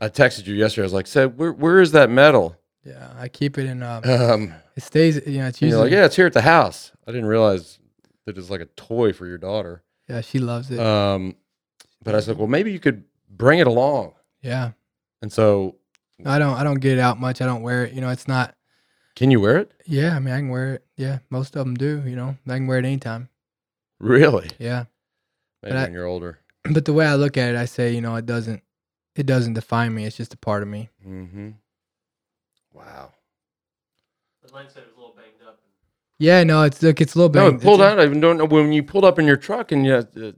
I texted you yesterday. I was like, "Said where where is that medal?" Yeah, I keep it in. Um, Um, it stays. You know, it's and you're usually. like, "Yeah, it's here at the house." I didn't realize that it's like a toy for your daughter. yeah, she loves it. Um, but I said, "Well, maybe you could bring it along." yeah, And so, I don't. I don't get it out much. I don't wear it. You know, it's not. Can you wear it? Yeah, I mean, I can wear it. Yeah, most of them do. You know, I can wear it anytime. Really? Yeah, Maybe I- when you're older. but the way I look at it, I say, you know, it doesn't. It doesn't define me. It's just a part of me. Mm-hmm. Wow. The line said it was a little banged up. Yeah, no, it's look, it's a little No, bit. it pulled out. I even don't know when you pulled up in your truck and you uh,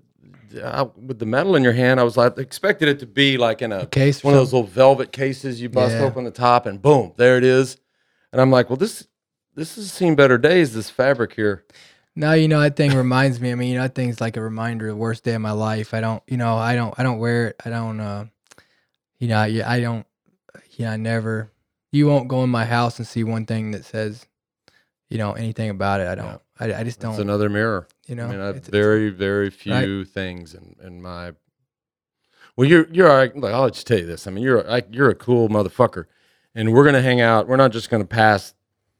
uh, with the medal in your hand. I was like, expected it to be like in a case. one of those little velvet cases. You bust Yeah. open the top and boom, there it is. And I'm like, well, this this has seen better days. This fabric here. No, you know that thing reminds me. I mean, you know, that thing's like a reminder of the worst day of my life. I don't, you know, I don't, I don't wear it. I don't, uh, you know, I, I don't, you know, I never, you won't go in my house and see one thing that says, you know, anything about it. I don't. I, I just don't. It's another mirror. you know, I mean, I have it's- very, very Right. few things in, in my. Well, you're you're all right. Like, I'll just tell you this. I mean, you're like you're a cool motherfucker, and we're gonna hang out. We're not just gonna pass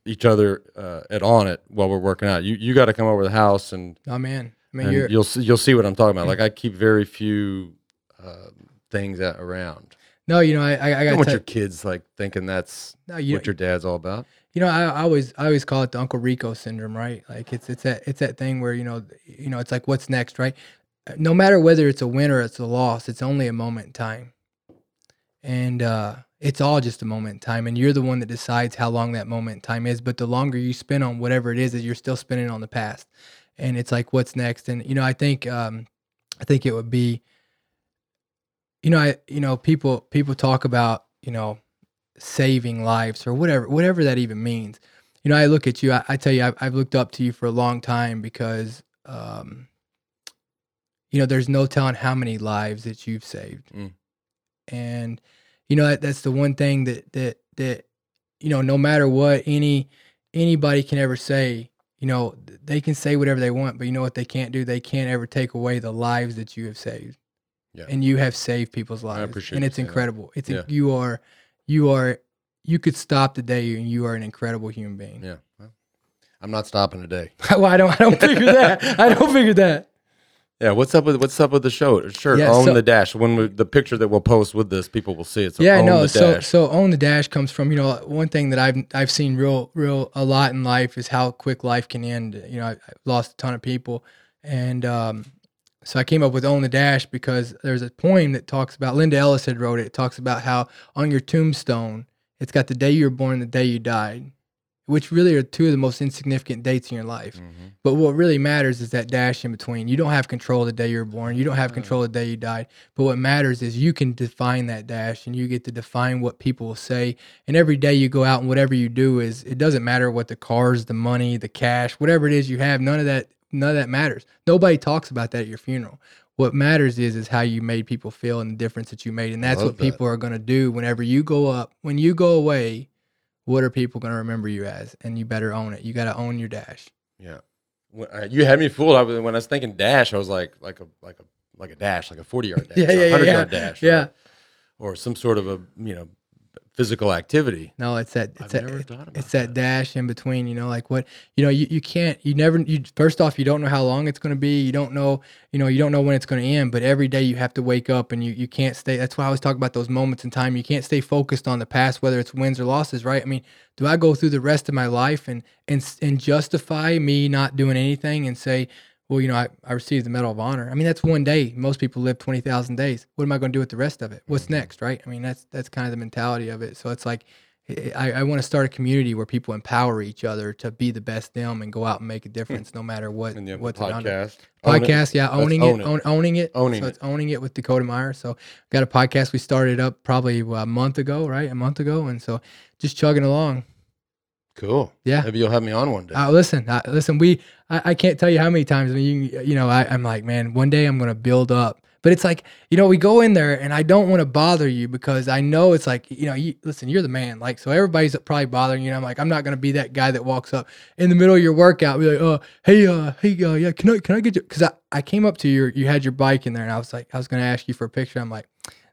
each other uh, at Onnit while we're working out. You you got to come over to the house and, oh man, I mean, you're you'll see you'll see what I'm talking about. Like I keep very few uh, things around. no, you know, I I, I I got want your kids like thinking that's no, you, what your dad's all about. you know, I, I always I always call it the Uncle Rico syndrome, right? Like it's it's that it's that thing where you know you know it's like what's next, right? No matter whether it's a win or it's a loss, it's only a moment in time, and uh, it's all just a moment in time, and you're the one that decides how long that moment in time is. But the longer you spend on whatever it is, that you're still spending on the past, and it's like what's next, and you know I think um, I think it would be, you know I you know people people talk about you know saving lives or whatever whatever that even means you know i look at you i, I tell you I've, I've looked up to you for a long time because um you know there's no telling how many lives that you've saved Mm. and you know that, that's the one thing that that that you know no matter what any anybody can ever say you know they can say whatever they want but you know what they can't do they can't ever take away the lives that you have saved Yeah. and you have saved people's lives appreciate and it's saying that. incredible it's Yeah. you are you are you could stop today and you are an incredible human being Yeah. Well, I'm not stopping today. well i don't i don't figure that i don't figure that Yeah, what's up with what's up with the show? Sure, Yeah, own so- the dash. When we, the picture that we'll post with this, people will see it. So yeah own no the so dash. so own the dash comes from you know one thing that i've i've seen real real a lot in life is how quick life can end you know I, i've lost a ton of people and um so I came up with Own the Dash because there's a poem that talks about Linda Ellis had wrote it. It talks about how on your tombstone it's got the day you were born, and the day you died, which really are two of the most insignificant dates in your life. Mhm. But what really matters is that dash in between. You don't have control of the day you were born. You don't have control of the day you died. But what matters is you can define that dash and you get to define what people will say. And every day you go out and whatever you do is it doesn't matter what the cars, the money, the cash, whatever it is you have, none of that none of that matters. Nobody talks about that at your funeral. What matters is is how you made people feel and the difference that you made. And that's Love what that. people are gonna do whenever you go up. When you go away, what are people gonna remember you as? And you better own it. You gotta own your dash. Yeah, when, uh, you had me fooled. I was, when I was thinking dash, I was like like a like a like a dash, like a forty yard dash, Yeah, yeah, hundred yeah. yard dash, Yeah. right? or some sort of a you know physical activity. No, it's that it's I've that never it- thought about it's that dash in between, you know, like what you know, you, you can't you never you first off you don't know how long it's gonna be. You don't know, you know, you don't know when it's gonna end, but every day you have to wake up and you, you can't stay that's why I always talk about those moments in time. You can't stay focused on the past, whether it's wins or losses, right? I mean, do I go through the rest of my life and and and justify me not doing anything and say, well, you know, I, I received the Medal of Honor. I mean, that's one day. Most people live twenty thousand days. What am I going to do with the rest of it? What's mm-hmm. next, right? I mean, that's that's kind of the mentality of it. So it's like, eh, eh, I, I want to start a community where people empower each other to be the best them and go out and make a difference, no matter what And what's it. podcast, Own it. Podcast, yeah, owning own it, it. Own, owning it, Owning so it. it's owning it with Dakota Meyer. So got a podcast we started up probably a month ago, right? A month ago, and so just chugging along. Cool. Yeah. Maybe you'll have me on one day. Uh, listen, uh, listen. We, I, I can't tell you how many times. I mean, you, you know, I, I'm like, man, one day I'm gonna build up. But it's like, you know, we go in there, and I don't want to bother you because I know it's like, you know, you listen, you're the man. Like, so everybody's probably bothering you. And I'm like, I'm not gonna be that guy that walks up in the middle of your workout, be like, oh, hey, uh, hey, uh, yeah, can I, can I get you? Because I, I came up to you, you had your bike in there, and I was like, I was gonna ask you for a picture. I'm like.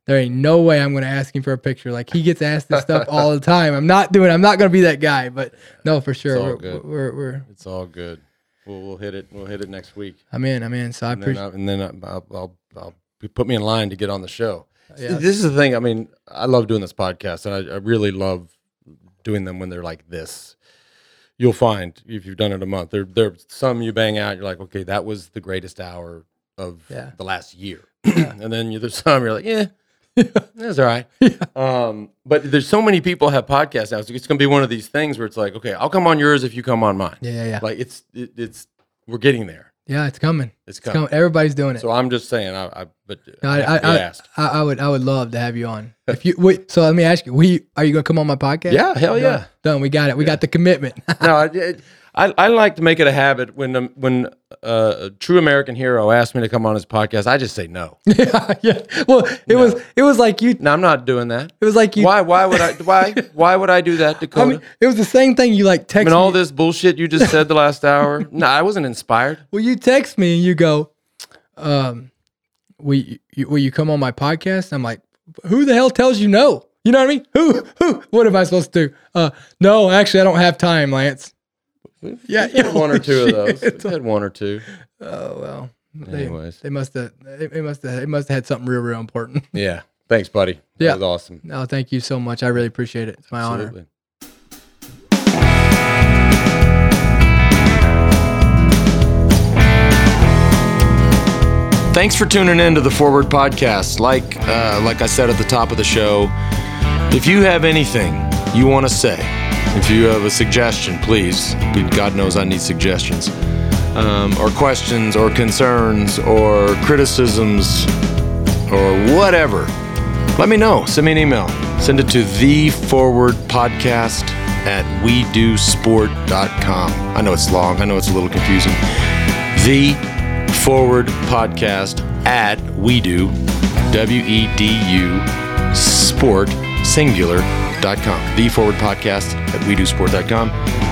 There ain't no way I'm gonna ask him for a picture. Like he gets asked this stuff all the time. I'm not doing. I'm not gonna be that guy. But no, for sure, all we're, good. we're we're it's all good. We'll, we'll hit it. We'll hit it next week. I'm in. I'm in. So I and then, appreciate. I, and then I, I'll, I'll, I'll put me in line to get on the show. Uh, yeah. This is the thing. I mean, I love doing this podcast, and I, I really love doing them when they're like this. You'll find if you've done it a month, there there's some you bang out. You're like, okay, that was the greatest hour of Yeah. the last year, and then you, there's some you're like, yeah, that's all right. Um, but there's so many people have podcasts now. So it's gonna be one of these things where it's like, okay, I'll come on yours if you come on mine. Yeah, yeah, yeah. Like it's it, it's we're getting there. yeah, it's coming. It's It's coming. coming. Everybody's doing it. So I'm just saying, I, I but No, I, I, I, I, asked. I, would, I would love to have you on. If you wait, so let me ask you: We are you gonna come on my podcast? Yeah, hell Done. yeah. Done. We got it. We got the commitment. no, I, I, I like to make it a habit when um, when uh, a true American hero asks me to come on his podcast. I just say no. yeah, yeah. Well, it was it was like you. No, I'm not doing that. It was like you. Why? Why would I? Why? Why would I do that, I Dakota? mean, it was the same thing. You like I text mean, all me. this bullshit you just said the last hour. No, I wasn't inspired. Well, you text me and you go, um, will you, will you come on my podcast? I'm like, who the hell tells you no? You know what I mean? Who, who, what am I supposed to do? Uh, no, actually, I don't have time, Lance. Yeah, We've had one or two of those. Shit. We've had one or two. Oh, well. They, Anyways. they must have, they must have, they must have had something real, real important. Yeah. Thanks, buddy. That Yeah. was awesome. No, thank you so much. I really appreciate it. It's my honor. Absolutely. Thanks for tuning in to the Forward Podcast. Like, uh, like I said at the top of the show, if you have anything you want to say, if you have a suggestion, please. God knows I need suggestions, um, or questions, or concerns, or criticisms, or whatever. Let me know. Send me an email. Send it to the forward podcast at wedusport.com. I know it's long. I know it's a little confusing. The forward podcast at we do, W E D U, sport, singular.com. The forward podcast at wedusport.com.